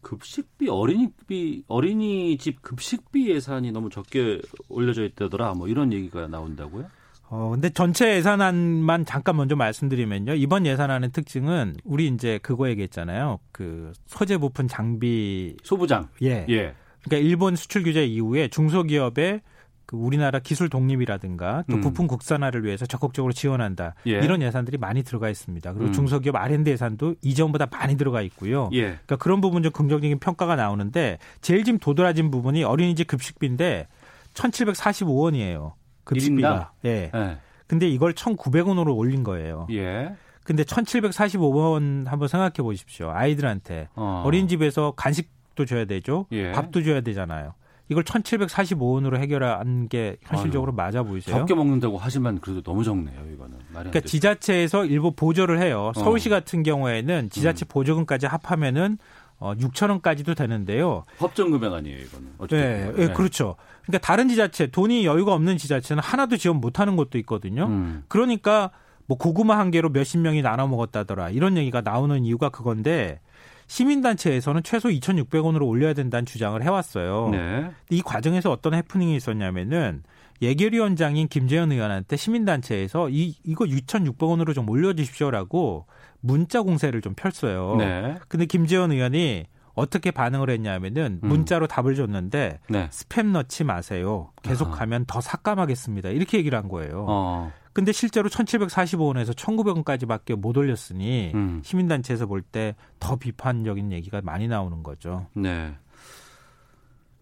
급식비 어린이비 어린이집 급식비 예산이 너무 적게 올려져 있다더라. 뭐 이런 얘기가 나온다고요? 어, 근데 전체 예산안만 잠깐 먼저 말씀드리면요. 이번 예산안의 특징은 우리 이제 그거 얘기했잖아요. 그 소재 부품 장비 소부장. 예. 예. 그러니까 일본 수출 규제 이후에 중소기업의 그 우리나라 기술 독립이라든가 또 음. 부품 국산화를 위해서 적극적으로 지원한다. 예. 이런 예산들이 많이 들어가 있습니다. 그리고 음. 중소기업 R&D 예산도 이전보다 많이 들어가 있고요. 예. 그러니까 그런 부분 좀 긍정적인 평가가 나오는데 제일 지금 도드라진 부분이 어린이집 급식비인데 1,745원이에요. 급식비가. 예. 예. 근데 이걸 1,900원으로 올린 거예요. 예. 근데 1,745원 한번 생각해 보십시오. 아이들한테 어. 어린이집에서 간식 도 줘야 되죠. 예. 밥도 줘야 되잖아요. 이걸 1,745원으로 해결한 게 현실적으로 맞아 보이세요? 적게 먹는다고 하지만 그래도 너무 적네요, 이거는. 그러니까. 지자체에서 일부 보조를 해요. 어. 서울시 같은 경우에는 음. 지자체 보조금까지 합하면은 어 6천 원까지도 되는데요. 법정 금액 아니에요, 이거는. 네. 예, 그렇죠. 그러니까 다른 지자체 돈이 여유가 없는 지자체는 하나도 지원 못하는 곳도 있거든요. 음. 그러니까 뭐 고구마 한 개로 몇십 명이 나눠 먹었다더라 이런 얘기가 나오는 이유가 그건데 시민단체에서는 최소 2,600원으로 올려야 된다는 주장을 해왔어요. 네. 이 과정에서 어떤 해프닝이 있었냐면은 예결위원장인 김재현 의원한테 시민단체에서 이 이거 6,600원으로 좀 올려주십시오라고 문자 공세를 좀 펼쳐요. 네. 근데 김재현 의원이 어떻게 반응을 했냐면은 음. 문자로 답을 줬는데 네. 스팸 넣지 마세요. 계속 아하. 가면 더 삭감하겠습니다. 이렇게 얘기를 한 거예요. 어. 근데 실제로 1,745원에서 1,900원까지밖에 못 올렸으니 음. 시민단체에서 볼 때 더 비판적인 얘기가 많이 나오는 거죠. 네.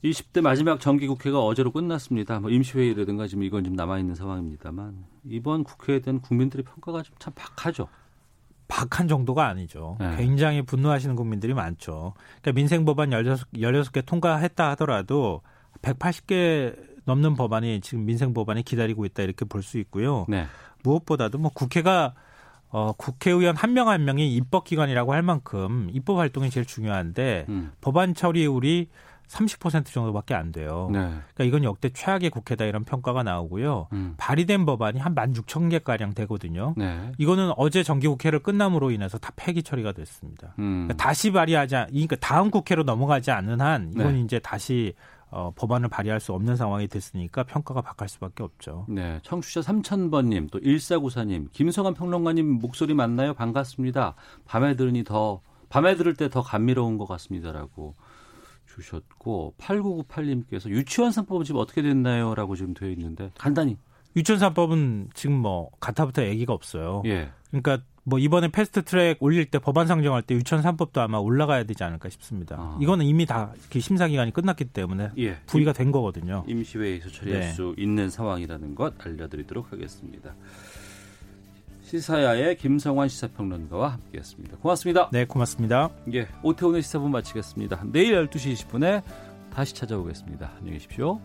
20대 마지막 정기국회가 어제로 끝났습니다. 뭐 임시회의라든가 지금 이건 좀 남아있는 상황입니다만 이번 국회에 대한 국민들의 평가가 좀 참 박하죠. 박한 정도가 아니죠. 네. 굉장히 분노하시는 국민들이 많죠. 그러니까 민생법안 16, 16개 통과했다 하더라도 180개 넘는 법안이 지금 민생 법안이 기다리고 있다 이렇게 볼 수 있고요. 네. 무엇보다도 뭐 국회가 어, 국회의원 한 명 한 명이 입법기관이라고 할 만큼 입법 활동이 제일 중요한데 음. 법안 처리율이 30% 정도밖에 안 돼요. 네. 그러니까 이건 역대 최악의 국회다 이런 평가가 나오고요. 음. 발의된 법안이 한 16,000개 가량 되거든요. 네. 이거는 어제 정기 국회를 끝남으로 인해서 다 폐기 처리가 됐습니다. 음. 그러니까 다시 발의하지 않, 그러니까 다음 국회로 넘어가지 않는 한 이건 네. 이제 다시 어, 법안을 발의할 수 없는 상황이 됐으니까 평가가 바뀔 수밖에 없죠. 네, 청취자 3000번님, 또 1494님, 김성환 평론가님 목소리 맞나요? 반갑습니다. 밤에 들으니 더, 밤에 들을 때 더 감미로운 것 같습니다라고 주셨고, 8998님께서 유치원 3법은 지금 어떻게 됐나요? 라고 지금 되어 있는데, 간단히. 유치원사법은 지금 뭐 가타부터 얘기가 없어요. 예. 그러니까 뭐 이번에 패스트 트랙 올릴 때 법안 상정할 때 유치원 3법도 아마 올라가야 되지 않을까 싶습니다. 아. 이거는 이미 다그 심사 기간이 끝났기 때문에 예. 부의가 된 거거든요. 임시회에서 처리할 네. 수 있는 상황이라는 것 알려드리도록 하겠습니다. 시사야의 김성환 시사평론가와 함께했습니다. 고맙습니다. 네, 고맙습니다. 예, 오태훈의 시사분 마치겠습니다. 내일 12시 20분에 다시 찾아오겠습니다. 안녕히 계십시오.